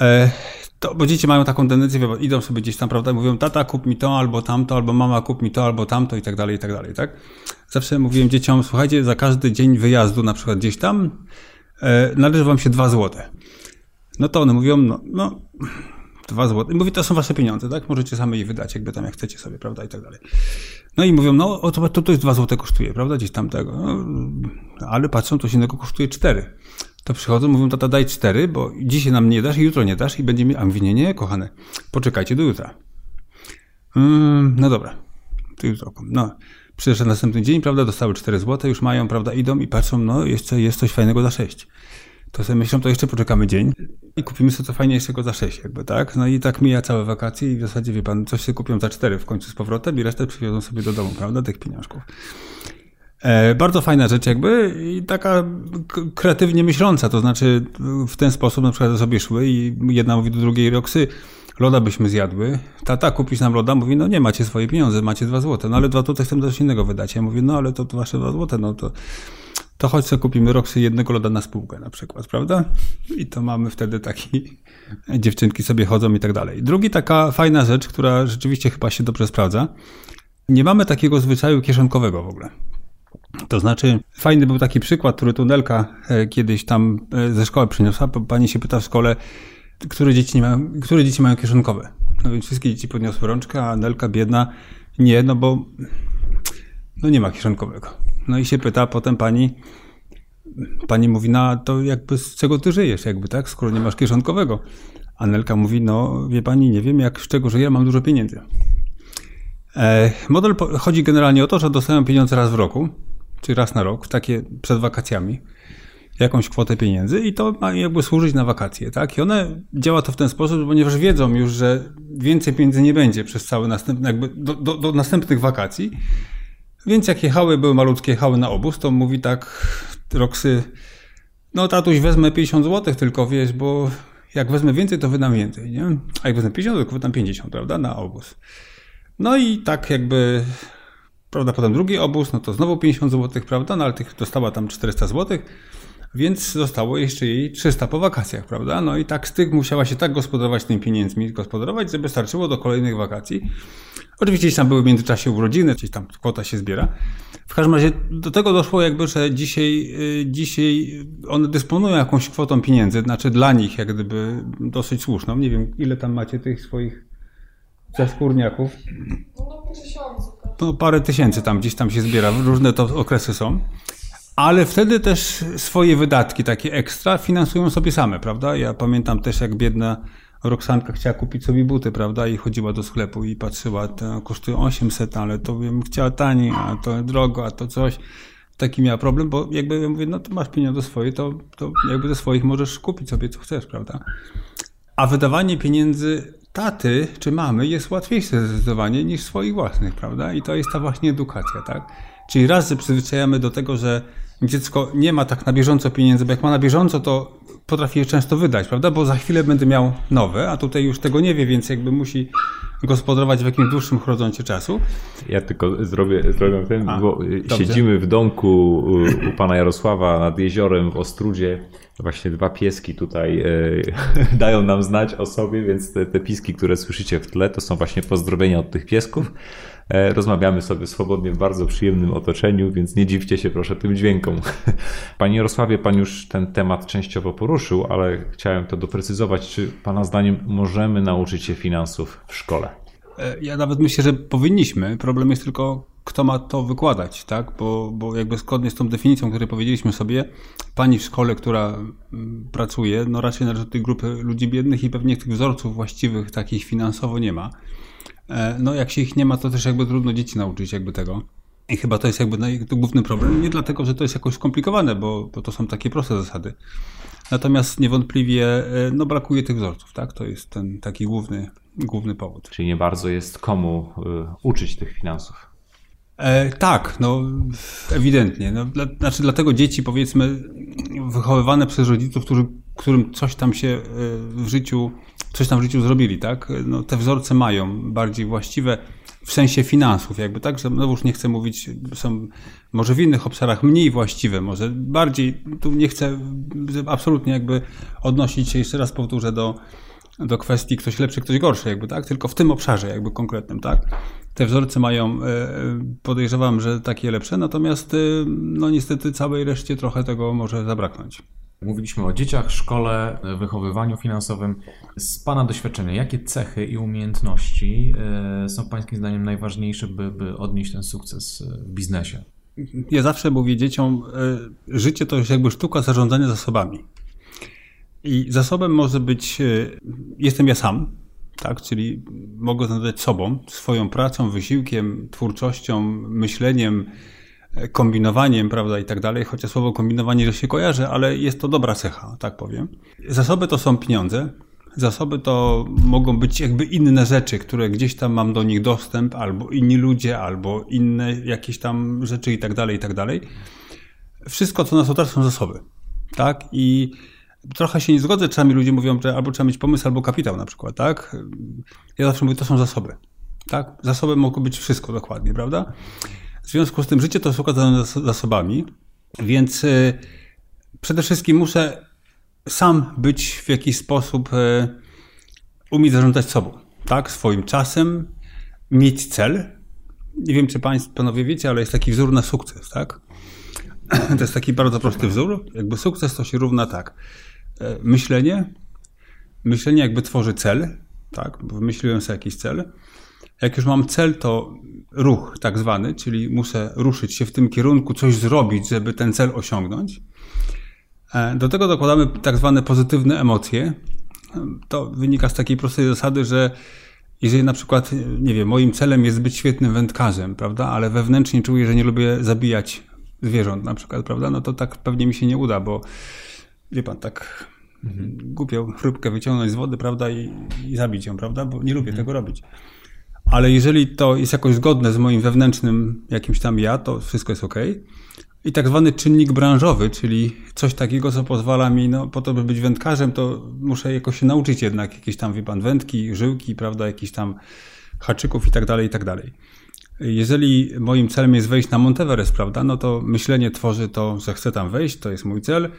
e, to, bo dzieci mają taką tendencję, idą sobie gdzieś tam, prawda, mówią, tata kup mi to, albo tamto, albo mama kup mi to, albo tamto i tak dalej, i tak dalej, tak? Zawsze mówiłem dzieciom, słuchajcie, za każdy dzień wyjazdu na przykład gdzieś tam e, należy wam się dwa złote. No to one mówią, no, no dwa złote. I mówię, to są wasze pieniądze, tak? Możecie same je wydać, jakby tam jak chcecie sobie, prawda, i tak dalej. No i mówią, no to, to, to jest dwa złote kosztuje, prawda, gdzieś tam tego. No, ale patrzą, to się innego kosztuje cztery. To przychodzą, mówią, tata daj cztery, bo dzisiaj nam nie dasz i jutro nie dasz i będzie mi, a mówię, nie, nie, kochane, poczekajcie do jutra. Mm, no dobra, to jutro. No, przyszedł następny dzień, prawda, dostały cztery złote, już mają, prawda, idą i patrzą, no jeszcze jest coś fajnego za sześć to sobie myślą, to jeszcze poczekamy dzień i kupimy sobie co fajniejszego za 6, jakby, tak? No i tak mija całe wakacje i w zasadzie, wie pan, coś się kupią za 4 w końcu z powrotem i resztę przywiozą sobie do domu, prawda, tych pieniążków. E, bardzo fajna rzecz jakby i taka kreatywnie myśląca, to znaczy w ten sposób na przykład sobie szły i jedna mówi do drugiej, Roksy, loda byśmy zjadły. Tata, kupisz nam loda? Mówi, no nie, macie swoje pieniądze, macie dwa złote. No ale dwa złote chcę coś innego wydać. Ja mówię, no ale to, wasze dwa złote, no to to chodź sobie kupimy Roxy jednego loda na spółkę na przykład, prawda? I to mamy wtedy taki, dziewczynki sobie chodzą i tak dalej. Drugi taka fajna rzecz, która rzeczywiście chyba się dobrze sprawdza, nie mamy takiego zwyczaju kieszonkowego w ogóle. To znaczy, fajny był taki przykład, który tunelka e, kiedyś tam e, ze szkoły przyniosła. Pani się pyta w szkole, które dzieci, nie mają, które dzieci mają kieszonkowe. No więc wszystkie dzieci podniosły rączkę, a Nelka biedna nie, no bo no nie ma kieszonkowego. No i się pyta potem pani, pani mówi, no to jakby z czego ty żyjesz, jakby tak, skoro nie masz kieszonkowego. Anelka mówi, no wie pani, nie wiem jak z czego żyję, mam dużo pieniędzy. E, model chodzi generalnie o to, że dostają pieniądze raz w roku, czy raz na rok, takie przed wakacjami, jakąś kwotę pieniędzy i to ma jakby służyć na wakacje, tak? I one działa to w ten sposób, ponieważ wiedzą już, że więcej pieniędzy nie będzie przez cały następny, jakby do, do, do następnych wakacji, więc jak jechały, były malutkie, jechały na obóz, to mówi tak Roksy, no tatuś wezmę 50 zł tylko, wiesz, bo jak wezmę więcej, to wydam więcej, nie? A jak wezmę 50, to wydam 50, prawda, na obóz. No i tak jakby, prawda, potem drugi obóz, no to znowu 50 zł, prawda, no ale tych dostała tam 400 zł, więc zostało jeszcze jej 300 po wakacjach, prawda? No i tak z tych musiała się tak gospodarować tymi pieniędzmi, gospodarować, żeby starczyło do kolejnych wakacji. Oczywiście gdzieś tam były w międzyczasie urodziny, gdzieś tam kwota się zbiera. W każdym razie do tego doszło jakby, że dzisiaj, y, dzisiaj one dysponują jakąś kwotą pieniędzy, znaczy dla nich jak gdyby dosyć słuszną. Nie wiem, ile tam macie tych swoich zaskórniaków. No po tysiącu. No parę tysięcy tam gdzieś tam się zbiera, różne to okresy są. Ale wtedy też swoje wydatki takie ekstra finansują sobie same, prawda? Ja pamiętam też jak biedna Roxanka chciała kupić sobie buty, prawda? I chodziła do sklepu i patrzyła, to kosztują 800, ale to bym chciała taniej, a to drogo, a to coś. Taki miała problem, bo jakby ja mówię, no to masz pieniądze swoje, to, to jakby ze swoich możesz kupić sobie co chcesz, prawda? A wydawanie pieniędzy taty czy mamy jest łatwiejsze zdecydowanie niż swoich własnych, prawda? I to jest ta właśnie edukacja, tak? Czyli raz, przyzwyczajamy do tego, że dziecko nie ma tak na bieżąco pieniędzy, bo jak ma na bieżąco, to potrafi je często wydać, prawda? Bo za chwilę będę miał nowe, a tutaj już tego nie wie, więc jakby musi gospodarować w jakimś dłuższym horyzoncie czasu. Ja tylko zrobię, zrobię ten, a, bo dobrze. siedzimy w domku u, u, pana Jarosława nad jeziorem w Ostrudzie. Właśnie dwa pieski tutaj e, dają nam znać o sobie, więc te, te piski, które słyszycie w tle, to są właśnie pozdrowienia od tych piesków. E, rozmawiamy sobie swobodnie w bardzo przyjemnym otoczeniu, więc nie dziwcie się proszę tym dźwiękom. Panie Jarosławie, Pan już ten temat częściowo poruszył, ale chciałem to doprecyzować. Czy Pana zdaniem możemy nauczyć się finansów w szkole? E, ja nawet myślę, że powinniśmy. Problem jest tylko, kto ma to wykładać, tak? Bo, bo jakby zgodnie z tą definicją, której powiedzieliśmy sobie, pani w szkole, która mm, pracuje, no raczej należy do tej grupy ludzi biednych i pewnie tych wzorców właściwych takich finansowo nie ma. E, no jak się ich nie ma, to też jakby trudno dzieci nauczyć jakby tego. I chyba to jest jakby główny problem. Nie dlatego, że to jest jakoś skomplikowane, bo, bo to są takie proste zasady. Natomiast niewątpliwie e, no, brakuje tych wzorców, tak? To jest ten taki główny, główny powód. Czyli nie bardzo jest komu y, uczyć tych finansów. E, tak, no ewidentnie. No, dla, znaczy dlatego dzieci powiedzmy wychowywane przez rodziców, którzy, którym coś tam się e, w życiu, coś tam w życiu zrobili, tak? No, te wzorce mają bardziej właściwe w sensie finansów, jakby tak, że no już nie chcę mówić, są może w innych obszarach mniej właściwe, może bardziej, tu nie chcę absolutnie jakby odnosić się, jeszcze raz powtórzę, do, do kwestii ktoś lepszy, ktoś gorszy, jakby tak, tylko w tym obszarze jakby konkretnym, tak. Te wzorce mają, e, podejrzewam, że takie lepsze, natomiast e, no niestety całej reszcie trochę tego może zabraknąć. Mówiliśmy o dzieciach, szkole, wychowywaniu finansowym. Z Pana doświadczenia, jakie cechy i umiejętności e, są Pańskim zdaniem najważniejsze, by, by odnieść ten sukces w biznesie? Ja zawsze mówię dzieciom, życie to jest jakby sztuka zarządzania zasobami. I zasobem może być, jestem ja sam, tak? Czyli mogę zarządzać sobą, swoją pracą, wysiłkiem, twórczością, myśleniem, kombinowaniem, prawda, i tak dalej, chociaż słowo kombinowanie że się kojarzy, ale jest to dobra cecha, tak powiem. Zasoby to są pieniądze, zasoby to mogą być jakby inne rzeczy, które gdzieś tam mam do nich dostęp, albo inni ludzie, albo inne jakieś tam rzeczy i tak dalej, i tak dalej. Wszystko, co nas otacza, są zasoby, tak? I trochę się nie zgodzę, czasami ludzie mówią, że albo trzeba mieć pomysł, albo kapitał na przykład, tak? Ja zawsze mówię, to są zasoby, tak? Zasoby mogą być wszystko dokładnie, prawda? W związku z tym życie to jest układane zasobami, więc y, przede wszystkim muszę sam być w jakiś sposób, y, umieć zarządzać sobą, tak? Swoim czasem, mieć cel. Nie wiem, czy Państwo, panowie wiecie, ale jest taki wzór na sukces, tak? To jest taki bardzo prosty wzór. Jakby sukces to się równa tak. E, myślenie, myślenie jakby tworzy cel, tak? Wymyśliłem sobie jakiś cel. Jak już mam cel, to ruch tak zwany, czyli muszę ruszyć się w tym kierunku, coś zrobić, żeby ten cel osiągnąć. E, do tego dokładamy tak zwane pozytywne emocje. To wynika z takiej prostej zasady, że jeżeli na przykład, nie wiem, moim celem jest być świetnym wędkarzem, prawda, ale wewnętrznie czuję, że nie lubię zabijać zwierząt na przykład, prawda, no to tak pewnie mi się nie uda, bo wie pan, tak mhm. głupią chrupkę wyciągnąć z wody, prawda, i, i zabić ją, prawda, bo nie lubię mhm. tego robić. Ale jeżeli to jest jakoś zgodne z moim wewnętrznym jakimś tam ja, to wszystko jest ok. I tak zwany czynnik branżowy, czyli coś takiego, co pozwala mi, no po to, by być wędkarzem, to muszę jakoś się nauczyć jednak jakieś tam, wie pan, wędki, żyłki, prawda, jakiś tam haczyków i tak dalej, i tak dalej. Jeżeli moim celem jest wejść na Monteverest, prawda, no to myślenie tworzy to, że chcę tam wejść, to jest mój cel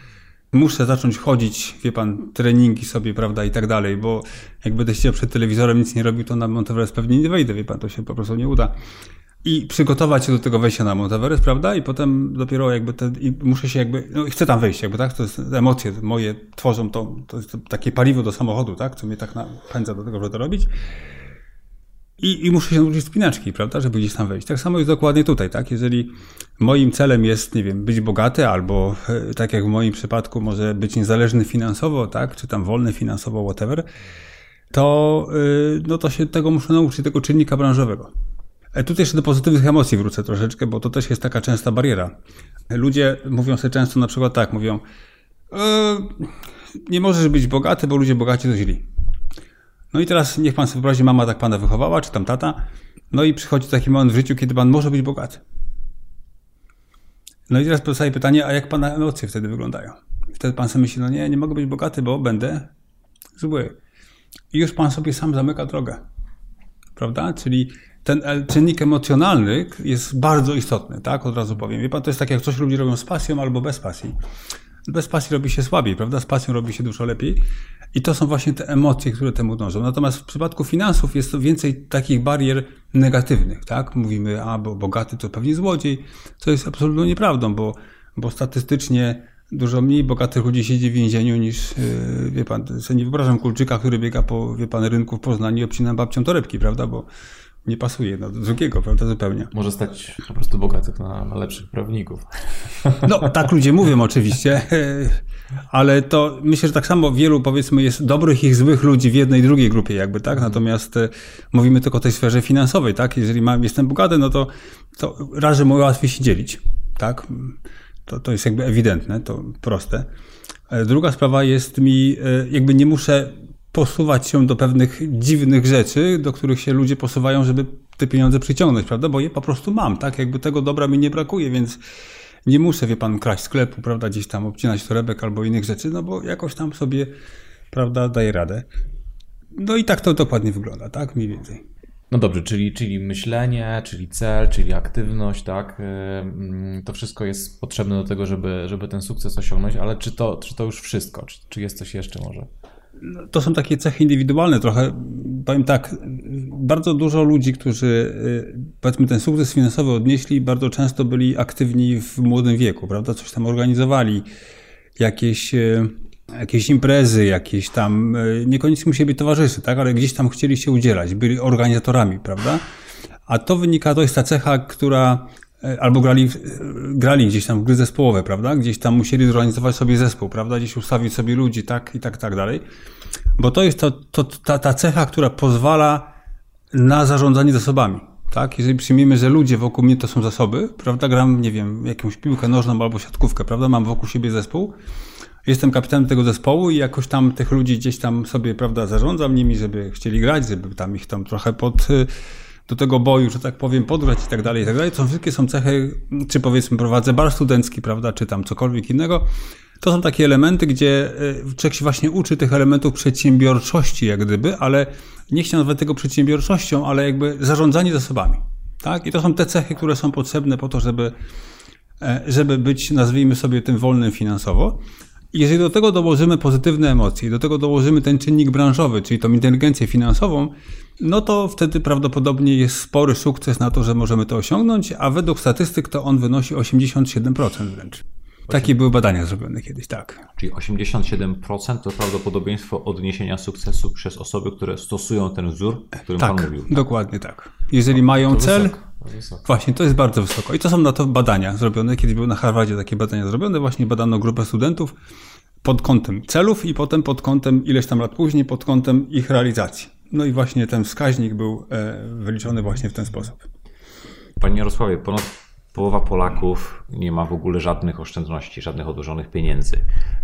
muszę zacząć chodzić, wie pan, treningi sobie, prawda, i tak dalej, bo jak będę siedział przed telewizorem, nic nie robił, to na Monteverest pewnie nie wejdę, wie pan, to się po prostu nie uda. I przygotować się do tego wejścia na Monteverest, prawda, i potem dopiero jakby, te, i muszę się jakby, no chcę tam wejść, jakby, tak, to jest, emocje moje tworzą to, to jest takie paliwo do samochodu, tak, co mnie tak napędza do tego, żeby to robić. I, I, muszę się nauczyć spinaczki, prawda, żeby gdzieś tam wejść. Tak samo jest dokładnie tutaj, tak? Jeżeli moim celem jest, nie wiem, być bogaty, albo e, tak jak w moim przypadku, może być niezależny finansowo, tak? Czy tam wolny finansowo, whatever, to, yy, no to się tego muszę nauczyć, tego czynnika branżowego. E, tutaj jeszcze do pozytywnych emocji wrócę troszeczkę, bo to też jest taka częsta bariera. Ludzie mówią sobie często na przykład tak, mówią, e, nie możesz być bogaty, bo ludzie bogaci to źli. No i teraz niech pan sobie wyobrazi, mama tak pana wychowała, czy tam tata. No i przychodzi taki moment w życiu, kiedy pan może być bogaty. No i teraz pozostaje pytanie, a jak pana emocje wtedy wyglądają? Wtedy pan sobie myśli, no nie, nie mogę być bogaty, bo będę zły. I już pan sobie sam zamyka drogę. Prawda? Czyli ten czynnik emocjonalny jest bardzo istotny, tak? Od razu powiem. Wie pan, to jest tak, jak coś ludzie robią z pasją albo bez pasji. Bez pasji robi się słabiej, prawda? Z pasją robi się dużo lepiej. I to są właśnie te emocje, które temu dążą. Natomiast w przypadku finansów jest to więcej takich barier negatywnych, tak? Mówimy, a bo bogaty to pewnie złodziej, co jest absolutnie nieprawdą, bo, bo statystycznie dużo mniej bogatych ludzi siedzi w więzieniu niż, yy, wie pan, sobie nie wyobrażam Kulczyka, który biega po, wie pan, rynku w Poznaniu i obcina babcią torebki, prawda? Bo nie pasuje do drugiego, prawda, zupełnie. Może stać po prostu bogatych na, na lepszych prawników. No, tak ludzie mówią oczywiście, ale to myślę, że tak samo wielu, powiedzmy, jest dobrych i złych ludzi w jednej i drugiej grupie jakby, tak? Natomiast e, mówimy tylko o tej sferze finansowej, tak? Jeżeli mam, jestem bogaty, no to, to raczej łatwiej się dzielić, tak? To, to jest jakby ewidentne, to proste. E, druga sprawa jest mi, e, jakby nie muszę posuwać się do pewnych dziwnych rzeczy, do których się ludzie posuwają, żeby te pieniądze przyciągnąć, prawda? Bo je po prostu mam, tak? Jakby tego dobra mi nie brakuje, więc nie muszę, wie pan, kraść sklepu, prawda? Gdzieś tam obcinać torebek albo innych rzeczy, no bo jakoś tam sobie, prawda, daję radę. No i tak to dokładnie wygląda, tak? Mniej więcej. No dobrze, czyli, czyli myślenie, czyli cel, czyli aktywność, tak? To wszystko jest potrzebne do tego, żeby, żeby ten sukces osiągnąć, ale czy to, czy to już wszystko? Czy, czy jest coś jeszcze może? To są takie cechy indywidualne trochę. Powiem tak, bardzo dużo ludzi, którzy y, powiedzmy ten sukces finansowy odnieśli, bardzo często byli aktywni w młodym wieku, prawda? Coś tam organizowali, jakieś y, jakieś imprezy, jakieś tam, e, niekoniecznie musieli być towarzyszy, tak, ale gdzieś tam chcieli się udzielać, byli organizatorami, prawda? A to wynika, to jest ta cecha, która albo grali, e, grali gdzieś tam w gry zespołowe, prawda? Gdzieś tam musieli zorganizować sobie zespół, prawda? Gdzieś ustawić sobie ludzi, tak i tak, tak dalej. Bo to jest to, to, ta, ta cecha, która pozwala na zarządzanie zasobami. Tak? Jeżeli przyjmiemy, że ludzie wokół mnie to są zasoby, prawda? Gram, nie wiem, jakąś piłkę nożną albo siatkówkę, prawda? Mam wokół siebie zespół, jestem kapitanem tego zespołu i jakoś tam tych ludzi gdzieś tam sobie, prawda, zarządzam nimi, żeby chcieli grać, żeby tam ich tam trochę pod y, do tego boju, że tak powiem, podgrać i tak dalej, i tak dalej. To wszystkie są cechy, czy powiedzmy prowadzę bar studencki, prawda, czy tam cokolwiek innego. To są takie elementy, gdzie y, człowiek się właśnie uczy tych elementów przedsiębiorczości, jak gdyby, ale nie chciał nazwać tego przedsiębiorczością, ale jakby zarządzanie zasobami. Tak? I to są te cechy, które są potrzebne po to, żeby, e, żeby być, nazwijmy sobie, tym wolnym finansowo. Jeżeli do tego dołożymy pozytywne emocje, do tego dołożymy ten czynnik branżowy, czyli tą inteligencję finansową, no to wtedy prawdopodobnie jest spory sukces na to, że możemy to osiągnąć, a według statystyk to on wynosi 87% wręcz. Takie były badania zrobione kiedyś, tak. Czyli 87% to prawdopodobieństwo odniesienia sukcesu przez osoby, które stosują ten wzór, o którym tak, Pan mówił. dokładnie tak. Jeżeli to, mają to cel, wysoko, to wysoko. właśnie to jest bardzo wysoko. I to są na to badania zrobione. Kiedyś były na Harvardzie takie badania zrobione, właśnie badano grupę studentów pod kątem celów i potem pod kątem, ileś tam lat później, pod kątem ich realizacji. No i właśnie ten wskaźnik był e, wyliczony właśnie w ten sposób. Panie Jarosławie, ponad połowa Polaków nie ma w ogóle żadnych oszczędności, żadnych odłożonych pieniędzy.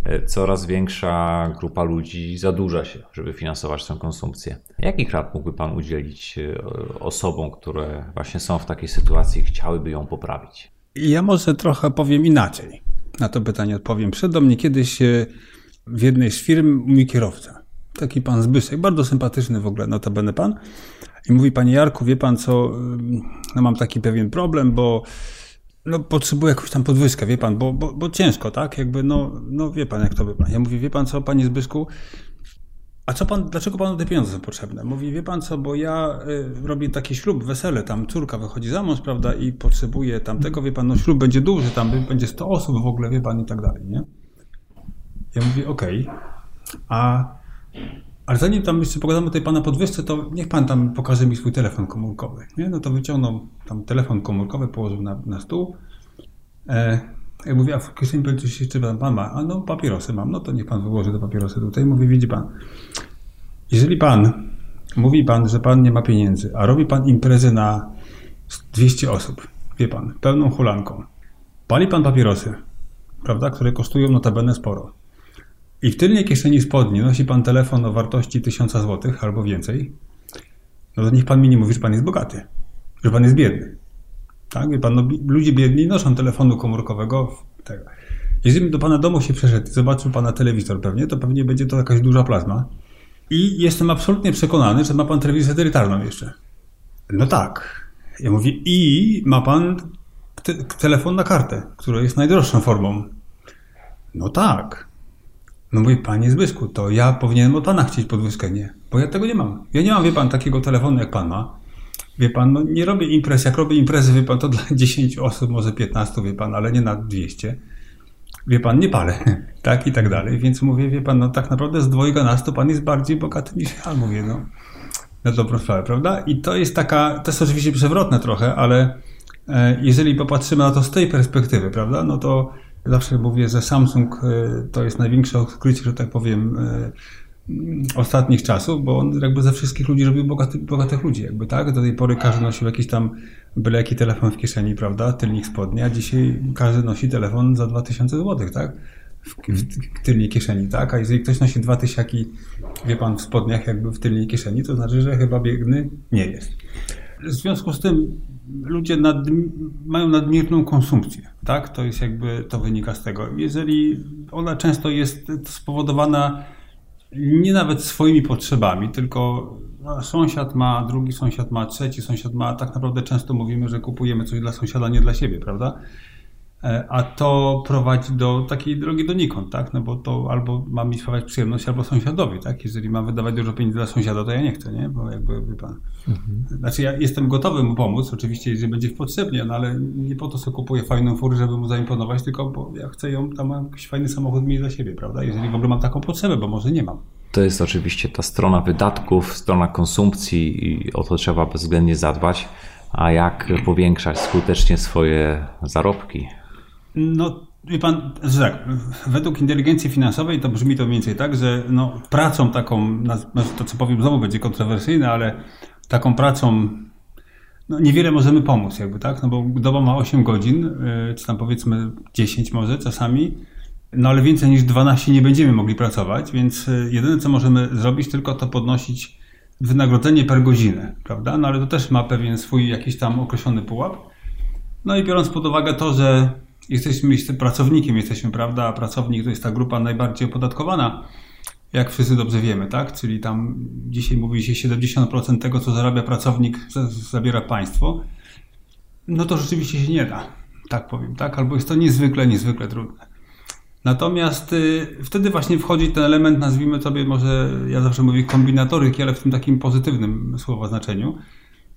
E, Coraz większa grupa ludzi zadłuża się, żeby finansować swoją konsumpcję. Jakich rad mógłby Pan udzielić e, osobom, które właśnie są w takiej sytuacji i chciałyby ją poprawić? Ja może trochę powiem inaczej. Na to pytanie odpowiem. Do mnie kiedyś e, w jednej z firm mój kierowca. Taki pan Zbyszek, bardzo sympatyczny w ogóle, notabene pan. I mówi, panie Jarku, wie pan co, no mam taki pewien problem, bo no, potrzebuję jakąś tam podwyżkę, wie pan, bo, bo, bo ciężko, tak? Jakby, no, no wie pan, jak to wygląda. Ja mówię, wie pan co, panie Zbyszku, a co pan, dlaczego panu te pieniądze są potrzebne? Mówi, wie pan co, bo ja y, robię taki ślub, wesele, tam córka wychodzi za mąż, prawda, i potrzebuje tamtego, wie pan, no ślub będzie duży, tam będzie 100 osób w ogóle, wie pan, i tak dalej, nie? Ja mówię, okej, a, ale zanim tam jeszcze pogadamy tej pana podwyżce, to niech pan tam pokaże mi swój telefon komórkowy, nie? No to wyciągnął tam telefon komórkowy, położył na, na stół, e, ja mówię, a w kieszeni będzie jeszcze pan ma? A no, papierosy mam. No to niech pan wyłoży te papierosy tutaj. Mówi, widzi pan, jeżeli pan, mówi pan, że pan nie ma pieniędzy, a robi pan imprezę na 200 osób, wie pan, pełną hulanką, pali pan papierosy, prawda, które kosztują notabene sporo. I w tylnej kieszeni spodni nosi pan telefon o wartości 1000 zł albo więcej, no to niech pan mi nie mówi, że pan jest bogaty, że pan jest biedny. Tak, wie pan, no, ludzie biedni noszą telefonu komórkowego. Tego. Jeżeli do pana domu się przeszedł, zobaczył pana telewizor pewnie, to pewnie będzie to jakaś duża plazma. I jestem absolutnie przekonany, że ma pan telewizję satelitarną jeszcze. No tak. Ja mówię, i ma pan te telefon na kartę, która jest najdroższą formą. No tak. No mówię, panie Zbyszku, to ja powinienem od pana chcieć podwyżkę, nie? Bo ja tego nie mam. Ja nie mam, wie pan, takiego telefonu jak pan ma. Wie pan, no nie robię imprez. Jak robię imprezy, wie pan, to dla 10 osób, może 15, wie pan, ale nie na 200. Wie pan, nie palę, tak i tak dalej. Więc mówię, wie pan, no tak naprawdę z dwojga na sto pan jest bardziej bogaty niż ja, mówię, no. Na dobrą sprawę, prawda? I to jest taka, to jest oczywiście przewrotne trochę, ale e, jeżeli popatrzymy na to z tej perspektywy, prawda, no to zawsze mówię, że Samsung e, to jest największe odkrycie, że tak powiem, e, ostatnich czasów, bo on jakby ze wszystkich ludzi robił bogaty, bogatych ludzi, jakby tak. Do tej pory każdy nosił jakiś tam byle jaki telefon w kieszeni, prawda, tylnik spodnia, a dzisiaj każdy nosi telefon za 2000 zł, tak, w, w tylnej kieszeni, tak? A jeżeli ktoś nosi dwa tysiaki, wie pan, w spodniach jakby w tylnej kieszeni, to znaczy, że chyba biedny nie jest. W związku z tym ludzie nad, mają nadmierną konsumpcję, tak? To jest jakby, to wynika z tego. Jeżeli ona często jest spowodowana nie nawet swoimi potrzebami, tylko sąsiad ma, drugi sąsiad ma, trzeci sąsiad ma, tak naprawdę często mówimy, że kupujemy coś dla sąsiada, nie dla siebie, prawda? E, a to prowadzi do takiej drogi donikąd, tak? No bo to albo ma mi sprawiać przyjemność, albo sąsiadowi, tak? Jeżeli mam wydawać dużo pieniędzy dla sąsiada, to ja nie chcę, nie? Bo jakby, wie pan. Mhm. Znaczy ja jestem gotowy mu pomóc, oczywiście, jeżeli będzie potrzebnie, no ale nie po to sobie kupuję fajną furę, żeby mu zaimponować, tylko bo ja chcę ją, tam mam jakiś fajny samochód mieć dla siebie, prawda? Jeżeli w ogóle mam taką potrzebę, bo może nie mam. To jest oczywiście ta strona wydatków, strona konsumpcji i o to trzeba bezwzględnie zadbać. A jak powiększać skutecznie swoje zarobki? No, wie pan, że tak, według inteligencji finansowej to brzmi to mniej więcej tak, że no, pracą taką, to co powiem znowu będzie kontrowersyjne, ale taką pracą no, niewiele możemy pomóc, jakby, tak? No bo doba ma 8 godzin, y, czy tam powiedzmy 10 może czasami, no ale więcej niż 12 nie będziemy mogli pracować, więc y, jedyne co możemy zrobić, tylko to podnosić wynagrodzenie per godzinę, prawda? No ale to też ma pewien swój jakiś tam określony pułap. No i biorąc pod uwagę to, że jesteśmy pracownikiem, jesteśmy, prawda? A pracownik to jest ta grupa najbardziej opodatkowana, jak wszyscy dobrze wiemy, tak? Czyli tam dzisiaj mówi się 70% tego, co zarabia pracownik, zabiera państwo. No to rzeczywiście się nie da, tak powiem, tak? Albo jest to niezwykle, niezwykle trudne. Natomiast y, wtedy właśnie wchodzi ten element, nazwijmy sobie może, ja zawsze mówię kombinatoryki, ale w tym takim pozytywnym słowa znaczeniu.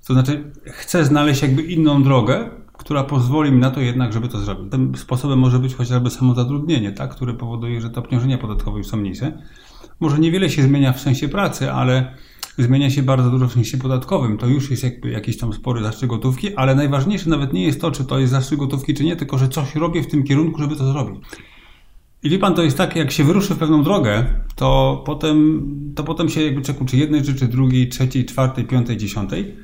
To znaczy, chcę znaleźć jakby inną drogę, która pozwoli mi na to jednak, żeby to zrobić. Tym sposobem może być chociażby samozatrudnienie, tak, które powoduje, że te obciążenia podatkowe już są mniejsze. Może niewiele się zmienia w sensie pracy, ale zmienia się bardzo dużo w sensie podatkowym. To już jest jakby jakiś tam spory zastrzyk gotówki, ale najważniejsze nawet nie jest to, czy to jest zastrzyk gotówki, czy nie, tylko że coś robię w tym kierunku, żeby to zrobić. I wie pan, to jest tak, jak się wyruszy w pewną drogę, to potem, to potem się jakby czeka czy jednej rzeczy, drugiej, trzeciej, czwartej, piątej, dziesiątej.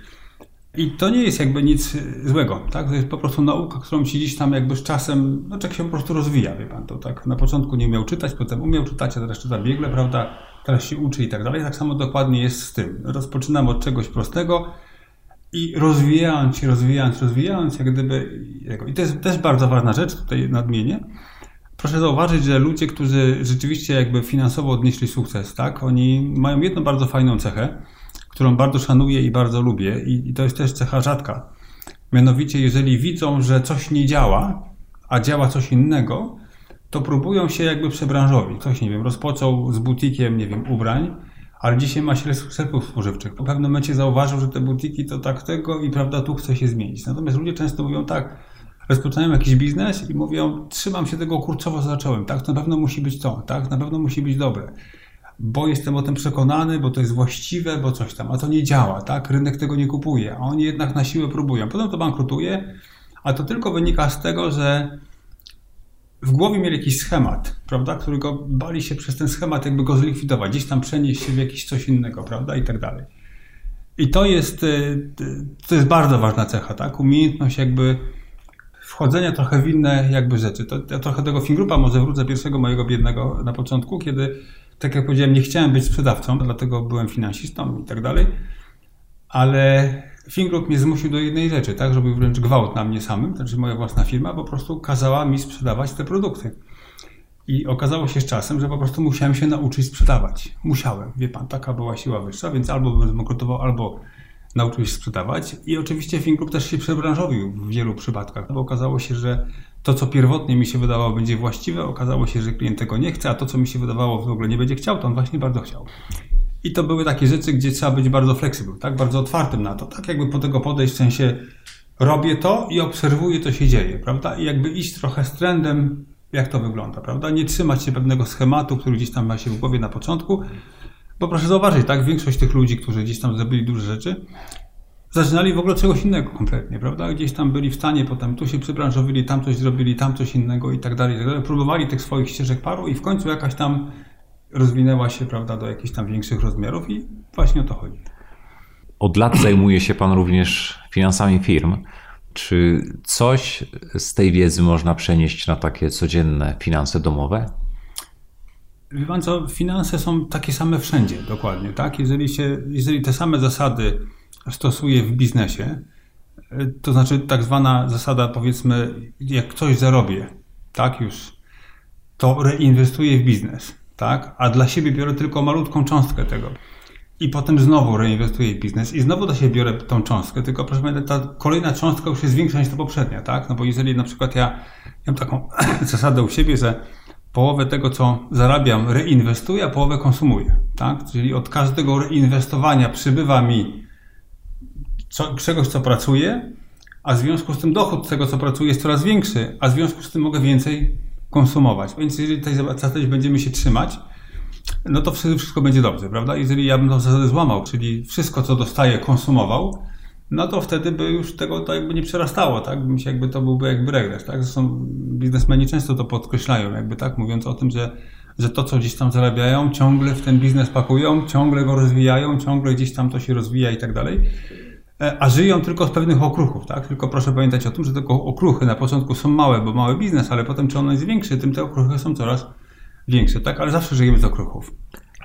I to nie jest jakby nic złego, tak? To jest po prostu nauka, którą się gdzieś tam jakby z czasem, no człowiek się po prostu rozwija, wie pan, to tak na początku nie umiał czytać, potem umiał czytać, a teraz czyta biegle, prawda? Teraz się uczy i tak dalej. Tak samo dokładnie jest z tym. Rozpoczynamy od czegoś prostego i rozwijając się, rozwijając, rozwijając, jak gdyby, i to jest też bardzo ważna rzecz, tutaj nadmienię, Proszę zauważyć, że ludzie, którzy rzeczywiście jakby finansowo odnieśli sukces, tak, oni mają jedną bardzo fajną cechę, którą bardzo szanuję i bardzo lubię, i, i to jest też cecha rzadka. Mianowicie, jeżeli widzą, że coś nie działa, a działa coś innego, to próbują się jakby przebranżowić. Coś, nie wiem, rozpoczął z butikiem, nie wiem, ubrań, ale dzisiaj ma się sklepów spożywczych. Po pewnym momencie zauważył, że te butiki to tak tego i prawda, tu chce się zmienić. Natomiast ludzie często mówią tak, rozpoczynają jakiś biznes i mówią, trzymam się tego kurczowo, zacząłem, tak, to na pewno musi być to, tak, na pewno musi być dobre, bo jestem o tym przekonany, bo to jest właściwe, bo coś tam, a to nie działa, tak, rynek tego nie kupuje, a oni jednak na siłę próbują, potem to bankrutuje, a to tylko wynika z tego, że w głowie mieli jakiś schemat, prawda, którego bali się przez ten schemat jakby go zlikwidować, gdzieś tam przenieść się w jakiś coś innego, prawda, i tak dalej. I to jest, y, to jest bardzo ważna cecha, tak, umiejętność jakby wchodzenia trochę w inne jakby rzeczy. To, ja trochę tego Fingrupa może wrócę pierwszego mojego biednego na początku, kiedy, tak jak powiedziałem, nie chciałem być sprzedawcą, dlatego byłem finansistą i tak dalej, ale Fingrup mnie zmusił do jednej rzeczy, tak, żeby wręcz gwałt na mnie samym, to znaczy moja własna firma po prostu kazała mi sprzedawać te produkty. I okazało się z czasem, że po prostu musiałem się nauczyć sprzedawać. Musiałem, wie pan, taka była siła wyższa, więc albo bym zbankrutował, albo nauczył się sprzedawać i oczywiście FinClub też się przebranżowił w wielu przypadkach, bo okazało się, że to, co pierwotnie mi się wydawało będzie właściwe, okazało się, że klient tego nie chce, a to, co mi się wydawało w ogóle nie będzie chciał, to on właśnie bardzo chciał. I to były takie rzeczy, gdzie trzeba być bardzo fleksibel, tak, bardzo otwartym na to, tak? Jakby po tego podejść w sensie robię to i obserwuję, co się dzieje, prawda, i jakby iść trochę z trendem, jak to wygląda, prawda, nie trzymać się pewnego schematu, który gdzieś tam ma się w głowie na początku, bo proszę zauważyć, tak, większość tych ludzi, którzy gdzieś tam zrobili duże rzeczy, zaczynali w ogóle czegoś innego kompletnie, prawda? Gdzieś tam byli w stanie, potem tu się przybranżowili, tam coś zrobili, tam coś innego i tak dalej, i tak dalej. Próbowali tych swoich ścieżek paru i w końcu jakaś tam rozwinęła się, prawda, do jakichś tam większych rozmiarów i właśnie o to chodzi. Od lat zajmuje się Pan również finansami firm. Czy coś z tej wiedzy można przenieść na takie codzienne finanse domowe? Wie pan co, finanse są takie same wszędzie, dokładnie, tak? Jeżeli, się, jeżeli te same zasady stosuje w biznesie, to znaczy tak zwana zasada, powiedzmy, jak coś zarobię, tak już, to reinwestuję w biznes, tak? A dla siebie biorę tylko malutką cząstkę tego. I potem znowu reinwestuję w biznes i znowu dla siebie biorę tą cząstkę, tylko proszę pamiętać, ta kolejna cząstka już jest większa niż ta poprzednia, tak? No bo jeżeli na przykład ja, ja mam taką zasadę u siebie, że połowę tego, co zarabiam, reinwestuję, a połowę konsumuję. Tak? Czyli od każdego reinwestowania przybywa mi co, czegoś, co pracuję, a w związku z tym dochód tego, co pracuję, jest coraz większy, a w związku z tym mogę więcej konsumować. Więc jeżeli tej zasady będziemy się trzymać, no to wszystko będzie dobrze, prawda? Jeżeli ja bym tą zasadę złamał, czyli wszystko, co dostaję, konsumował, no to wtedy by już tego to jakby nie przerastało, tak? Bym się jakby to byłby jakby regres, tak? Zresztą biznesmeni często to podkreślają, jakby tak, mówiąc o tym, że, że to, co gdzieś tam zarabiają, ciągle w ten biznes pakują, ciągle go rozwijają, ciągle gdzieś tam to się rozwija i tak dalej. E, a żyją tylko z pewnych okruchów, tak? Tylko proszę pamiętać o tym, że tylko okruchy na początku są małe, bo mały biznes, ale potem czy on jest większy, tym te okruchy są coraz większe, tak? Ale zawsze żyjemy z okruchów.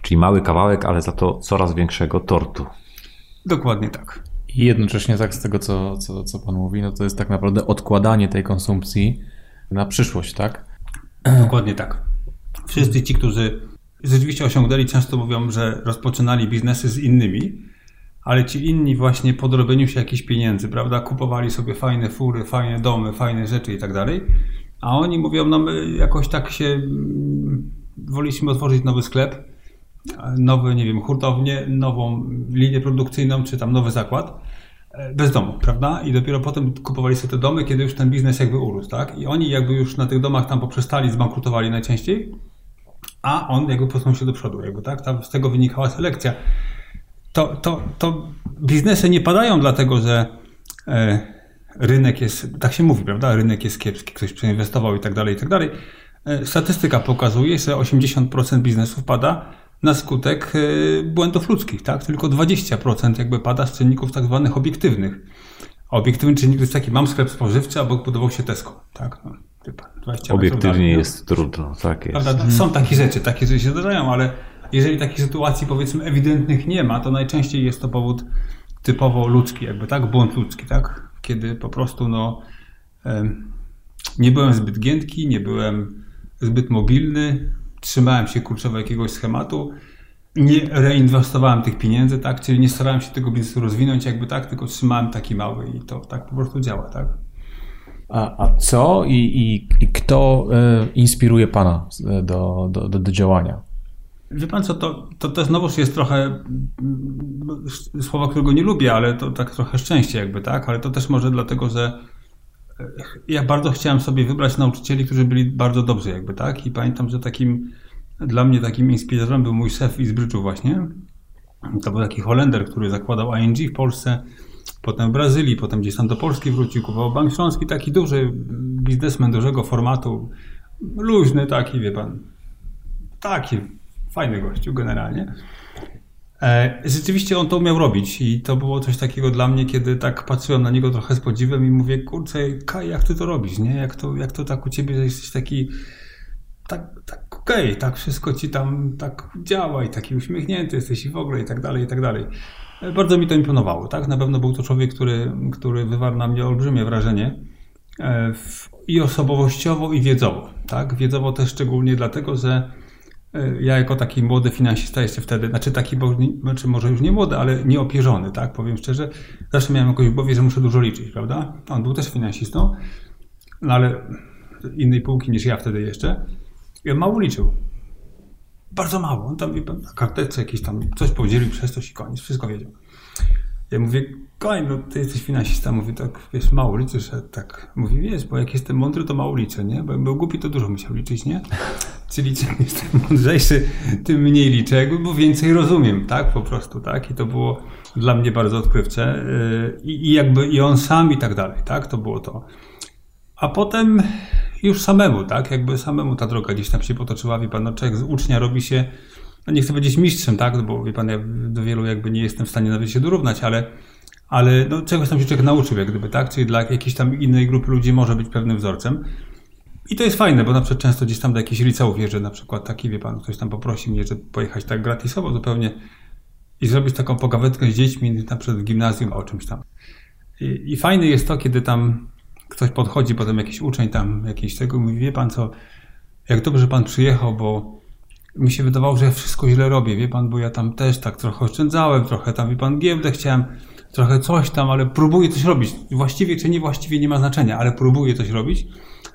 Czyli mały kawałek, ale za to coraz większego tortu. Dokładnie tak. I jednocześnie tak z tego, co, co, co Pan mówi, no to jest tak naprawdę odkładanie tej konsumpcji na przyszłość, tak? Dokładnie tak. Wszyscy ci, którzy rzeczywiście osiągnęli, często mówią, że rozpoczynali biznesy z innymi, ale ci inni właśnie po dorobieniu się jakichś pieniędzy, prawda, kupowali sobie fajne fury, fajne domy, fajne rzeczy i tak dalej, a oni mówią, no my jakoś tak się mm, woliliśmy otworzyć nowy sklep, nowy, nie wiem, hurtownię, nową linię produkcyjną, czy tam nowy zakład, e, bez domu, prawda? I dopiero potem kupowali sobie te domy, kiedy już ten biznes jakby urósł, tak? I oni jakby już na tych domach tam poprzestali, zbankrutowali najczęściej, a on jakby posunął się do przodu, jakby, tak? Tam z tego wynikała selekcja. To, to, to biznesy nie padają dlatego, że e, rynek jest, tak się mówi, prawda? Rynek jest kiepski, ktoś przeinwestował i tak dalej, i tak dalej. E, statystyka pokazuje, że 80% biznesów pada na skutek e, błędów ludzkich, tak? Tylko 20% jakby pada z czynników tak zwanych obiektywnych. Obiektywny czynnik to jest taki, mam sklep spożywczy, a obok budował się Tesco, tak? No, Obiektywnie jest trudno, tak jest. Prawda? Są takie rzeczy, takie rzeczy się zdarzają, ale jeżeli takich sytuacji powiedzmy ewidentnych nie ma, to najczęściej jest to powód typowo ludzki, jakby tak, błąd ludzki, tak? Kiedy po prostu no nie byłem zbyt giętki, nie byłem zbyt mobilny, trzymałem się kurczowo jakiegoś schematu, nie reinwestowałem tych pieniędzy, tak? Czyli nie starałem się tego biznesu rozwinąć jakby tak, tylko trzymałem taki mały i to tak po prostu działa, tak? A, a co i, i, i kto y, inspiruje Pana do, do, do, do działania? Wie pan co, to, to, to znowuż jest trochę mm, słowa, którego nie lubię, ale to tak trochę szczęście jakby, tak? Ale to też może dlatego, że ja bardzo chciałem sobie wybrać nauczycieli, którzy byli bardzo dobrzy, jakby tak. I pamiętam, że takim dla mnie takim inspiratorem był mój szef z Bridge'u właśnie. To był taki Holender, który zakładał ING w Polsce, potem w Brazylii, potem gdzieś tam do Polski wrócił, kupował Bank Śląski, taki duży biznesmen dużego formatu, luźny taki, wie pan, taki fajny gościu generalnie. E, rzeczywiście on to umiał robić i to było coś takiego dla mnie, kiedy tak patrzyłem na niego trochę z podziwem i mówię, kurczę, Kaj, jak ty to robisz, nie? Jak to, jak to tak u ciebie, że jesteś taki tak, tak okej, okay, tak wszystko ci tam tak działa i taki uśmiechnięty jesteś i w ogóle i tak dalej, i tak dalej. E, bardzo mi to imponowało, tak? Na pewno był to człowiek, który, który wywarł na mnie olbrzymie wrażenie e, i osobowościowo, i wiedzowo, tak? Wiedzowo też szczególnie dlatego, że ja jako taki młody finansista jeszcze wtedy, znaczy taki, bo, znaczy może już nie młody, ale nieopierzony, tak, powiem szczerze, zawsze miałem jakoś w głowie, że muszę dużo liczyć, prawda? On był też finansistą, no ale innej półki niż ja wtedy jeszcze. I on mało liczył. Bardzo mało. On tam na karteczce jakieś tam coś podzielił przez coś i koniec, wszystko wiedział. Ja mówię, koń, no ty jesteś finansista. Mówię, tak, wiesz, mało liczysz, tak. Mówi, wiesz, bo jak jestem mądry, to mało liczę, nie? Bo był głupi, to dużo musiał liczyć, nie? Czyli czym jestem mądrzejszy, tym mniej liczę, bo więcej rozumiem, tak? Po prostu, tak? I to było dla mnie bardzo odkrywcze. Yy, I, i jakby, i on sam i tak dalej, tak? To było to. A potem już samemu, tak? Jakby samemu ta droga gdzieś tam się potoczyła, wie pan, no człowiek z ucznia robi się no nie chcę powiedzieć mistrzem, tak, bo wie pan, ja do wielu jakby nie jestem w stanie nawet się dorównać, ale, ale no, czegoś tam się człowiek nauczył, jak gdyby, tak, czyli dla jakiejś tam innej grupy ludzi może być pewnym wzorcem. I to jest fajne, bo na przykład często gdzieś tam do jakichś liceów jeżdżę, na przykład taki, wie pan, ktoś tam poprosi mnie, że pojechać tak gratisowo zupełnie i zrobić taką pogawetkę z dziećmi, na przykład w gimnazjum o czymś tam. I, I fajne jest to, kiedy tam ktoś podchodzi, potem jakiś uczeń tam, jakiś tego, mówi, wie pan co, jak dobrze pan przyjechał, bo mi się wydawało, że ja wszystko źle robię, wie pan, bo ja tam też tak trochę oszczędzałem, trochę tam, wie pan, giełdę chciałem, trochę coś tam, ale próbuję coś robić. Właściwie czy niewłaściwie nie ma znaczenia, ale próbuję coś robić.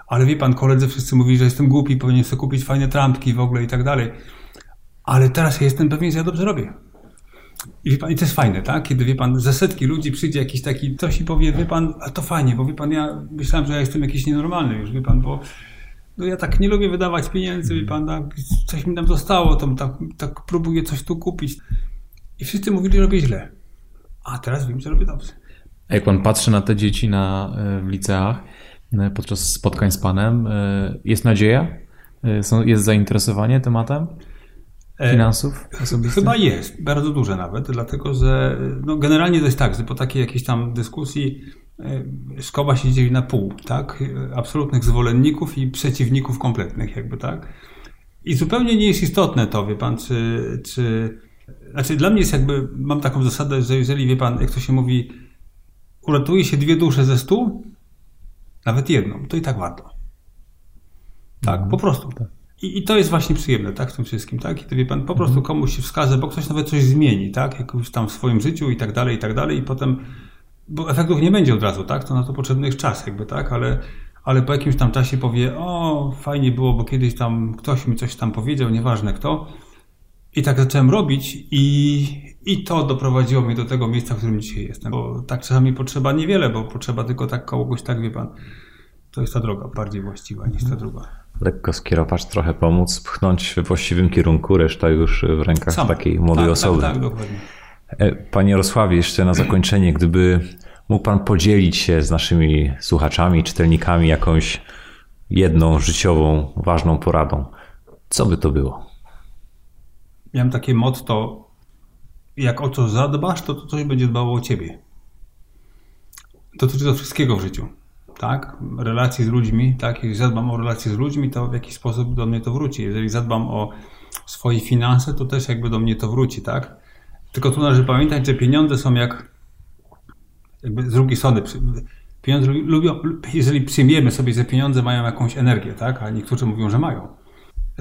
Ale wie pan, koledzy wszyscy mówili, że jestem głupi, powinien sobie kupić fajne trampki w ogóle i tak dalej. Ale teraz ja jestem pewien, że ja dobrze robię. I, pan, I to jest fajne, tak? Kiedy wie pan, ze setki ludzi przyjdzie jakiś taki ktoś i powie, wie pan, a to fajnie, bo wie pan, ja myślałem, że ja jestem jakiś nienormalny już, wie pan, bo no ja tak nie lubię wydawać pieniędzy, wie pan, tak, coś mi tam zostało, to tak, tak próbuję coś tu kupić. I wszyscy mówili, że robię źle. A teraz wiem, że robię dobrze. A jak pan patrzy na te dzieci na, e, w liceach podczas spotkań z panem, e, jest nadzieja? Jest zainteresowanie tematem finansów osobistych? Chyba jest, bardzo duże nawet, dlatego że no generalnie to jest tak, że po takiej jakiejś tam dyskusji szkoła się dzieli na pół, tak? Absolutnych zwolenników i przeciwników kompletnych, jakby tak. I zupełnie nie jest istotne to, wie pan, czy, czy znaczy, dla mnie jest jakby, mam taką zasadę, że jeżeli, wie pan, jak to się mówi, uratuje się dwie dusze ze stu, nawet jedną, to i tak warto. Tak, mhm. po prostu. Tak. I, I, to jest właśnie przyjemne, tak, w tym wszystkim, tak? Kiedy, wie pan, po prostu mhm. komuś się wskaże, bo ktoś nawet coś zmieni, tak? Jakoś tam w swoim życiu i tak dalej, i tak dalej, i potem, bo efektów nie będzie od razu, tak? To na to potrzebny jest czas, jakby, tak? Ale, ale po jakimś tam czasie powie, o, fajnie było, bo kiedyś tam ktoś mi coś tam powiedział, nieważne kto, i tak zacząłem robić i, i to doprowadziło mnie do tego miejsca, w którym dzisiaj jestem. Bo tak czasami potrzeba niewiele, bo potrzeba tylko tak kogoś, tak wie pan. To jest ta droga bardziej właściwa niż ta druga. Lekko skierować, trochę pomóc, pchnąć we właściwym kierunku, reszta już w rękach Sam. takiej młodej tak, osoby. Tak, tak, dokładnie. E, panie Jarosławie, jeszcze na zakończenie, gdyby mógł Pan podzielić się z naszymi słuchaczami, czytelnikami jakąś jedną życiową, ważną poradą, co by to było? miałem takie motto, jak o to zadbasz, to, to coś będzie dbało o ciebie. Dotyczy to wszystkiego w życiu. Tak? Relacji z ludźmi, tak? Jeżeli zadbam o relacje z ludźmi, to w jakiś sposób do mnie to wróci. Jeżeli zadbam o swoje finanse, to też jakby do mnie to wróci, tak? Tylko tu należy pamiętać, że pieniądze są jak jakby z drugiej strony pieniądze lubią, jeżeli przyjmiemy sobie, że pieniądze mają jakąś energię, tak? A niektórzy mówią, że mają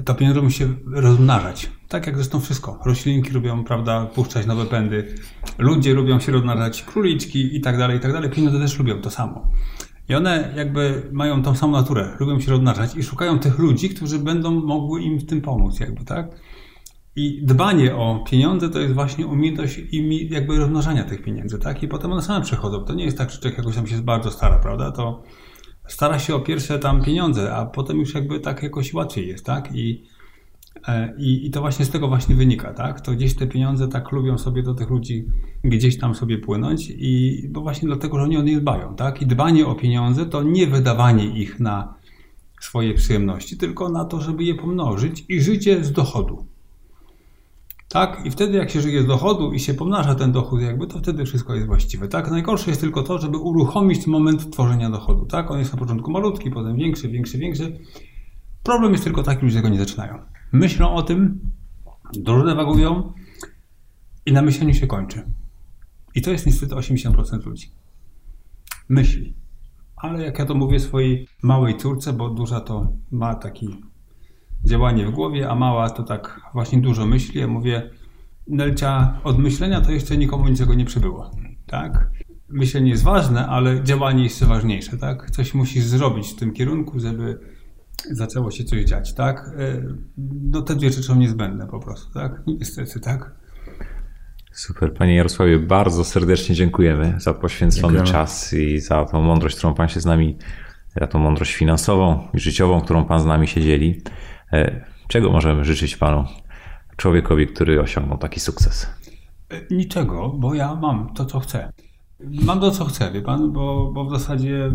to pieniądze musi się rozmnażać. Tak jak zresztą wszystko. Roślinki lubią, prawda, puszczać nowe pędy. Ludzie lubią się rozmnażać, króliczki i tak dalej, i tak dalej. Pieniądze też lubią to samo. I one jakby mają tą samą naturę, lubią się rozmnażać i szukają tych ludzi, którzy będą mogły im w tym pomóc, jakby, tak? I dbanie o pieniądze to jest właśnie umiejętność i jakby rozmnażania tych pieniędzy, tak? I potem one same przychodzą. To nie jest tak, że człowiek jakoś tam się bardzo stara, prawda? To stara się o pierwsze tam pieniądze, a potem już jakby tak jakoś łatwiej jest, tak? I, i, I to właśnie z tego właśnie wynika, tak? To gdzieś te pieniądze tak lubią sobie do tych ludzi gdzieś tam sobie płynąć i bo właśnie dlatego, że oni o nie dbają, tak? I dbanie o pieniądze to nie wydawanie ich na swoje przyjemności, tylko na to, żeby je pomnożyć i życie z dochodu. Tak? I wtedy jak się żyje z dochodu i się pomnaża ten dochód jakby, to wtedy wszystko jest właściwe. Tak? Najgorsze jest tylko to, żeby uruchomić moment tworzenia dochodu. Tak? On jest na początku malutki, potem większy, większy, większy. Problem jest tylko taki, że go nie zaczynają. Myślą o tym, dużo dewagują i na myśleniu się kończy. I to jest niestety 80% ludzi. Myśli. Ale jak ja to mówię swojej małej córce, bo duża to ma taki działanie w głowie, a mała to tak właśnie dużo myśli. Ja mówię, Nelcia, od myślenia to jeszcze nikomu niczego nie przybyło. Tak? Myślenie jest ważne, ale działanie jest ważniejsze. Tak? Coś musisz zrobić w tym kierunku, żeby zaczęło się coś dziać. Tak? E, no te dwie rzeczy są niezbędne po prostu. Tak? Niestety, tak? Super. Panie Jarosławie, bardzo serdecznie dziękujemy za poświęcony dziękujemy. czas i za tą mądrość, którą Pan się z nami, za tą mądrość finansową i życiową, którą Pan z nami się dzieli. E, czego możemy życzyć Panu, człowiekowi, który osiągnął taki sukces? E, niczego, bo ja mam to, co chcę. Mam to, co chcę, wie pan, bo, bo w zasadzie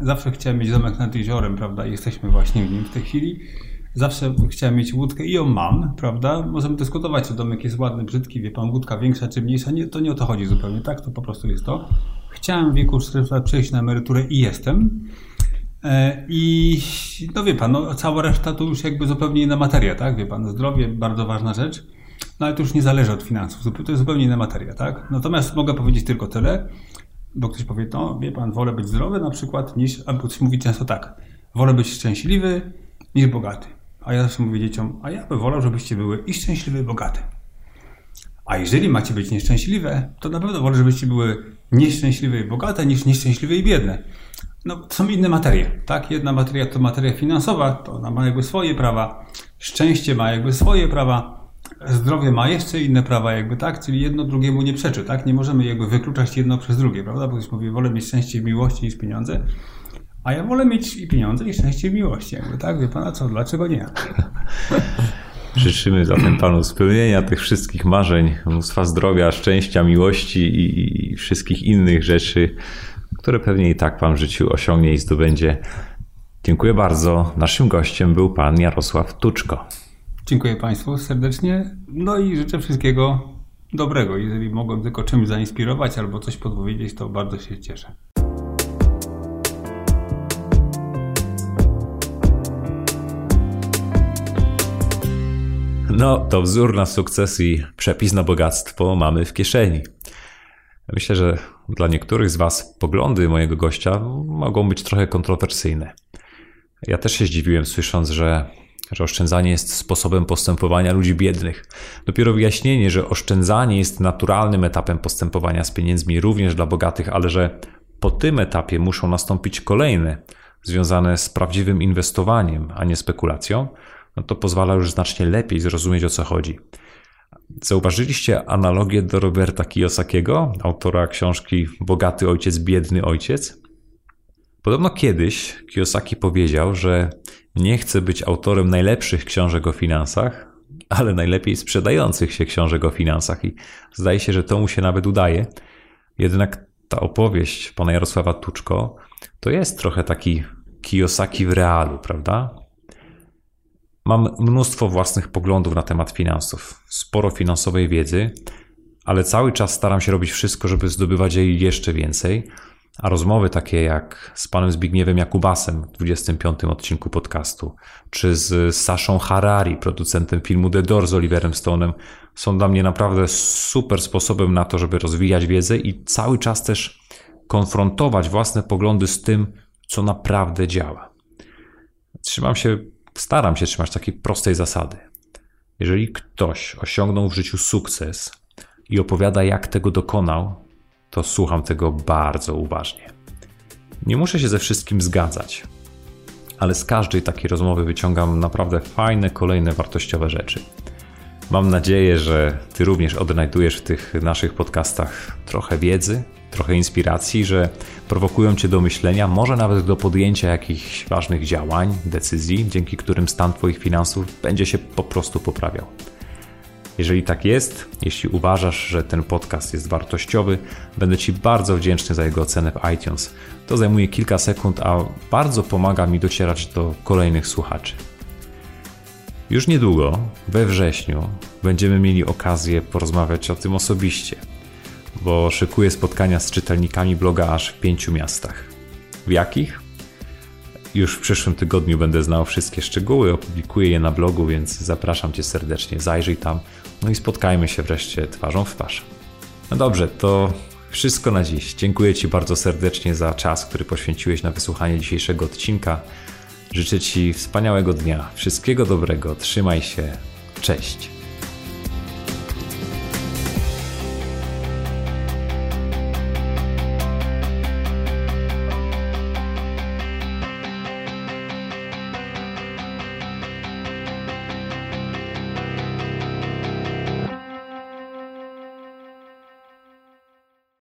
zawsze chciałem mieć domek nad jeziorem, prawda? Jesteśmy właśnie w nim w tej chwili. Zawsze chciałem mieć łódkę i ją mam, prawda? Możemy dyskutować, czy domek jest ładny, brzydki, wie pan, łódka większa czy mniejsza. Nie, to nie o to chodzi zupełnie, tak? To po prostu jest to. Chciałem w wieku 4 lat przejść na emeryturę i jestem. E, I no wie pan, no, cała reszta to już jakby zupełnie inna materia, tak? Wie pan, zdrowie bardzo ważna rzecz, no ale to już nie zależy od finansów, to jest zupełnie inna materia, tak? Natomiast mogę powiedzieć tylko tyle, bo ktoś powie, no wie pan, wolę być zdrowy na przykład niż, albo ktoś mówi często tak, wolę być szczęśliwy niż bogaty. A ja zawsze mówię dzieciom, a ja bym wolał, żebyście były i szczęśliwe, i bogate. A jeżeli macie być nieszczęśliwe, to na pewno wolę, żebyście były nieszczęśliwe i bogate, niż nieszczęśliwe i biedne. No, to są inne materie, tak? Jedna materia to materia finansowa, to ona ma jakby swoje prawa, szczęście ma jakby swoje prawa, zdrowie ma jeszcze inne prawa, jakby tak, czyli jedno drugiemu nie przeczy, tak? Nie możemy jakby wykluczać jedno przez drugie, prawda? Bo ktoś mówi, wolę mieć szczęście i miłości niż pieniądze, a ja wolę mieć i pieniądze, i szczęście i miłości, jakby tak? Wie pana co, dlaczego nie? Życzymy zatem Panu spełnienia tych wszystkich marzeń, mnóstwa zdrowia, szczęścia, miłości i, i wszystkich innych rzeczy, które pewnie i tak Pan w życiu osiągnie i zdobędzie. Dziękuję bardzo. Naszym gościem był Pan Jarosław Tuczko. Dziękuję Państwu serdecznie. No i życzę wszystkiego dobrego. Jeżeli mogłem tylko czymś zainspirować albo coś podpowiedzieć, to bardzo się cieszę. No, to wzór na sukces i przepis na bogactwo mamy w kieszeni. Myślę, że dla niektórych z Was poglądy mojego gościa mogą być trochę kontrowersyjne. Ja też się zdziwiłem, słysząc, że, że oszczędzanie jest sposobem postępowania ludzi biednych. Dopiero wyjaśnienie, że oszczędzanie jest naturalnym etapem postępowania z pieniędzmi również dla bogatych, ale że po tym etapie muszą nastąpić kolejne, związane z prawdziwym inwestowaniem, a nie spekulacją, no to pozwala już znacznie lepiej zrozumieć o co chodzi. Zauważyliście analogię do Roberta Kiyosakiego, autora książki Bogaty ojciec, biedny ojciec? Podobno kiedyś Kiyosaki powiedział, że nie chce być autorem najlepszych książek o finansach, ale najlepiej sprzedających się książek o finansach i zdaje się, że to mu się nawet udaje. Jednak ta opowieść pana Jarosława Tuczko to jest trochę taki Kiyosaki w realu, prawda? Mam mnóstwo własnych poglądów na temat finansów, sporo finansowej wiedzy, ale cały czas staram się robić wszystko, żeby zdobywać jej jeszcze więcej. A rozmowy takie jak z panem Zbigniewem Jakubasem w 25 odcinku podcastu, czy z Saszą Harari, producentem filmu The Door z Oliverem Stone'em, są dla mnie naprawdę super sposobem na to, żeby rozwijać wiedzę i cały czas też konfrontować własne poglądy z tym, co naprawdę działa. Trzymam się staram się trzymać takiej prostej zasady. Jeżeli ktoś osiągnął w życiu sukces i opowiada, jak tego dokonał, to słucham tego bardzo uważnie. Nie muszę się ze wszystkim zgadzać, ale z każdej takiej rozmowy wyciągam naprawdę fajne, kolejne wartościowe rzeczy. Mam nadzieję, że Ty również odnajdujesz w tych naszych podcastach trochę wiedzy, trochę inspiracji, że prowokują Cię do myślenia, może nawet do podjęcia jakichś ważnych działań, decyzji, dzięki którym stan Twoich finansów będzie się po prostu poprawiał. Jeżeli tak jest, jeśli uważasz, że ten podcast jest wartościowy, będę Ci bardzo wdzięczny za jego ocenę w iTunes. To zajmuje kilka sekund, a bardzo pomaga mi docierać do kolejnych słuchaczy. Już niedługo, we wrześniu, będziemy mieli okazję porozmawiać o tym osobiście – bo szykuję spotkania z czytelnikami bloga aż w pięciu miastach. W jakich? Już w przyszłym tygodniu będę znał wszystkie szczegóły, opublikuję je na blogu, więc zapraszam Cię serdecznie, zajrzyj tam, no i spotkajmy się wreszcie twarzą w twarz. No dobrze, to wszystko na dziś. Dziękuję Ci bardzo serdecznie za czas, który poświęciłeś na wysłuchanie dzisiejszego odcinka. Życzę Ci wspaniałego dnia, wszystkiego dobrego, trzymaj się, cześć.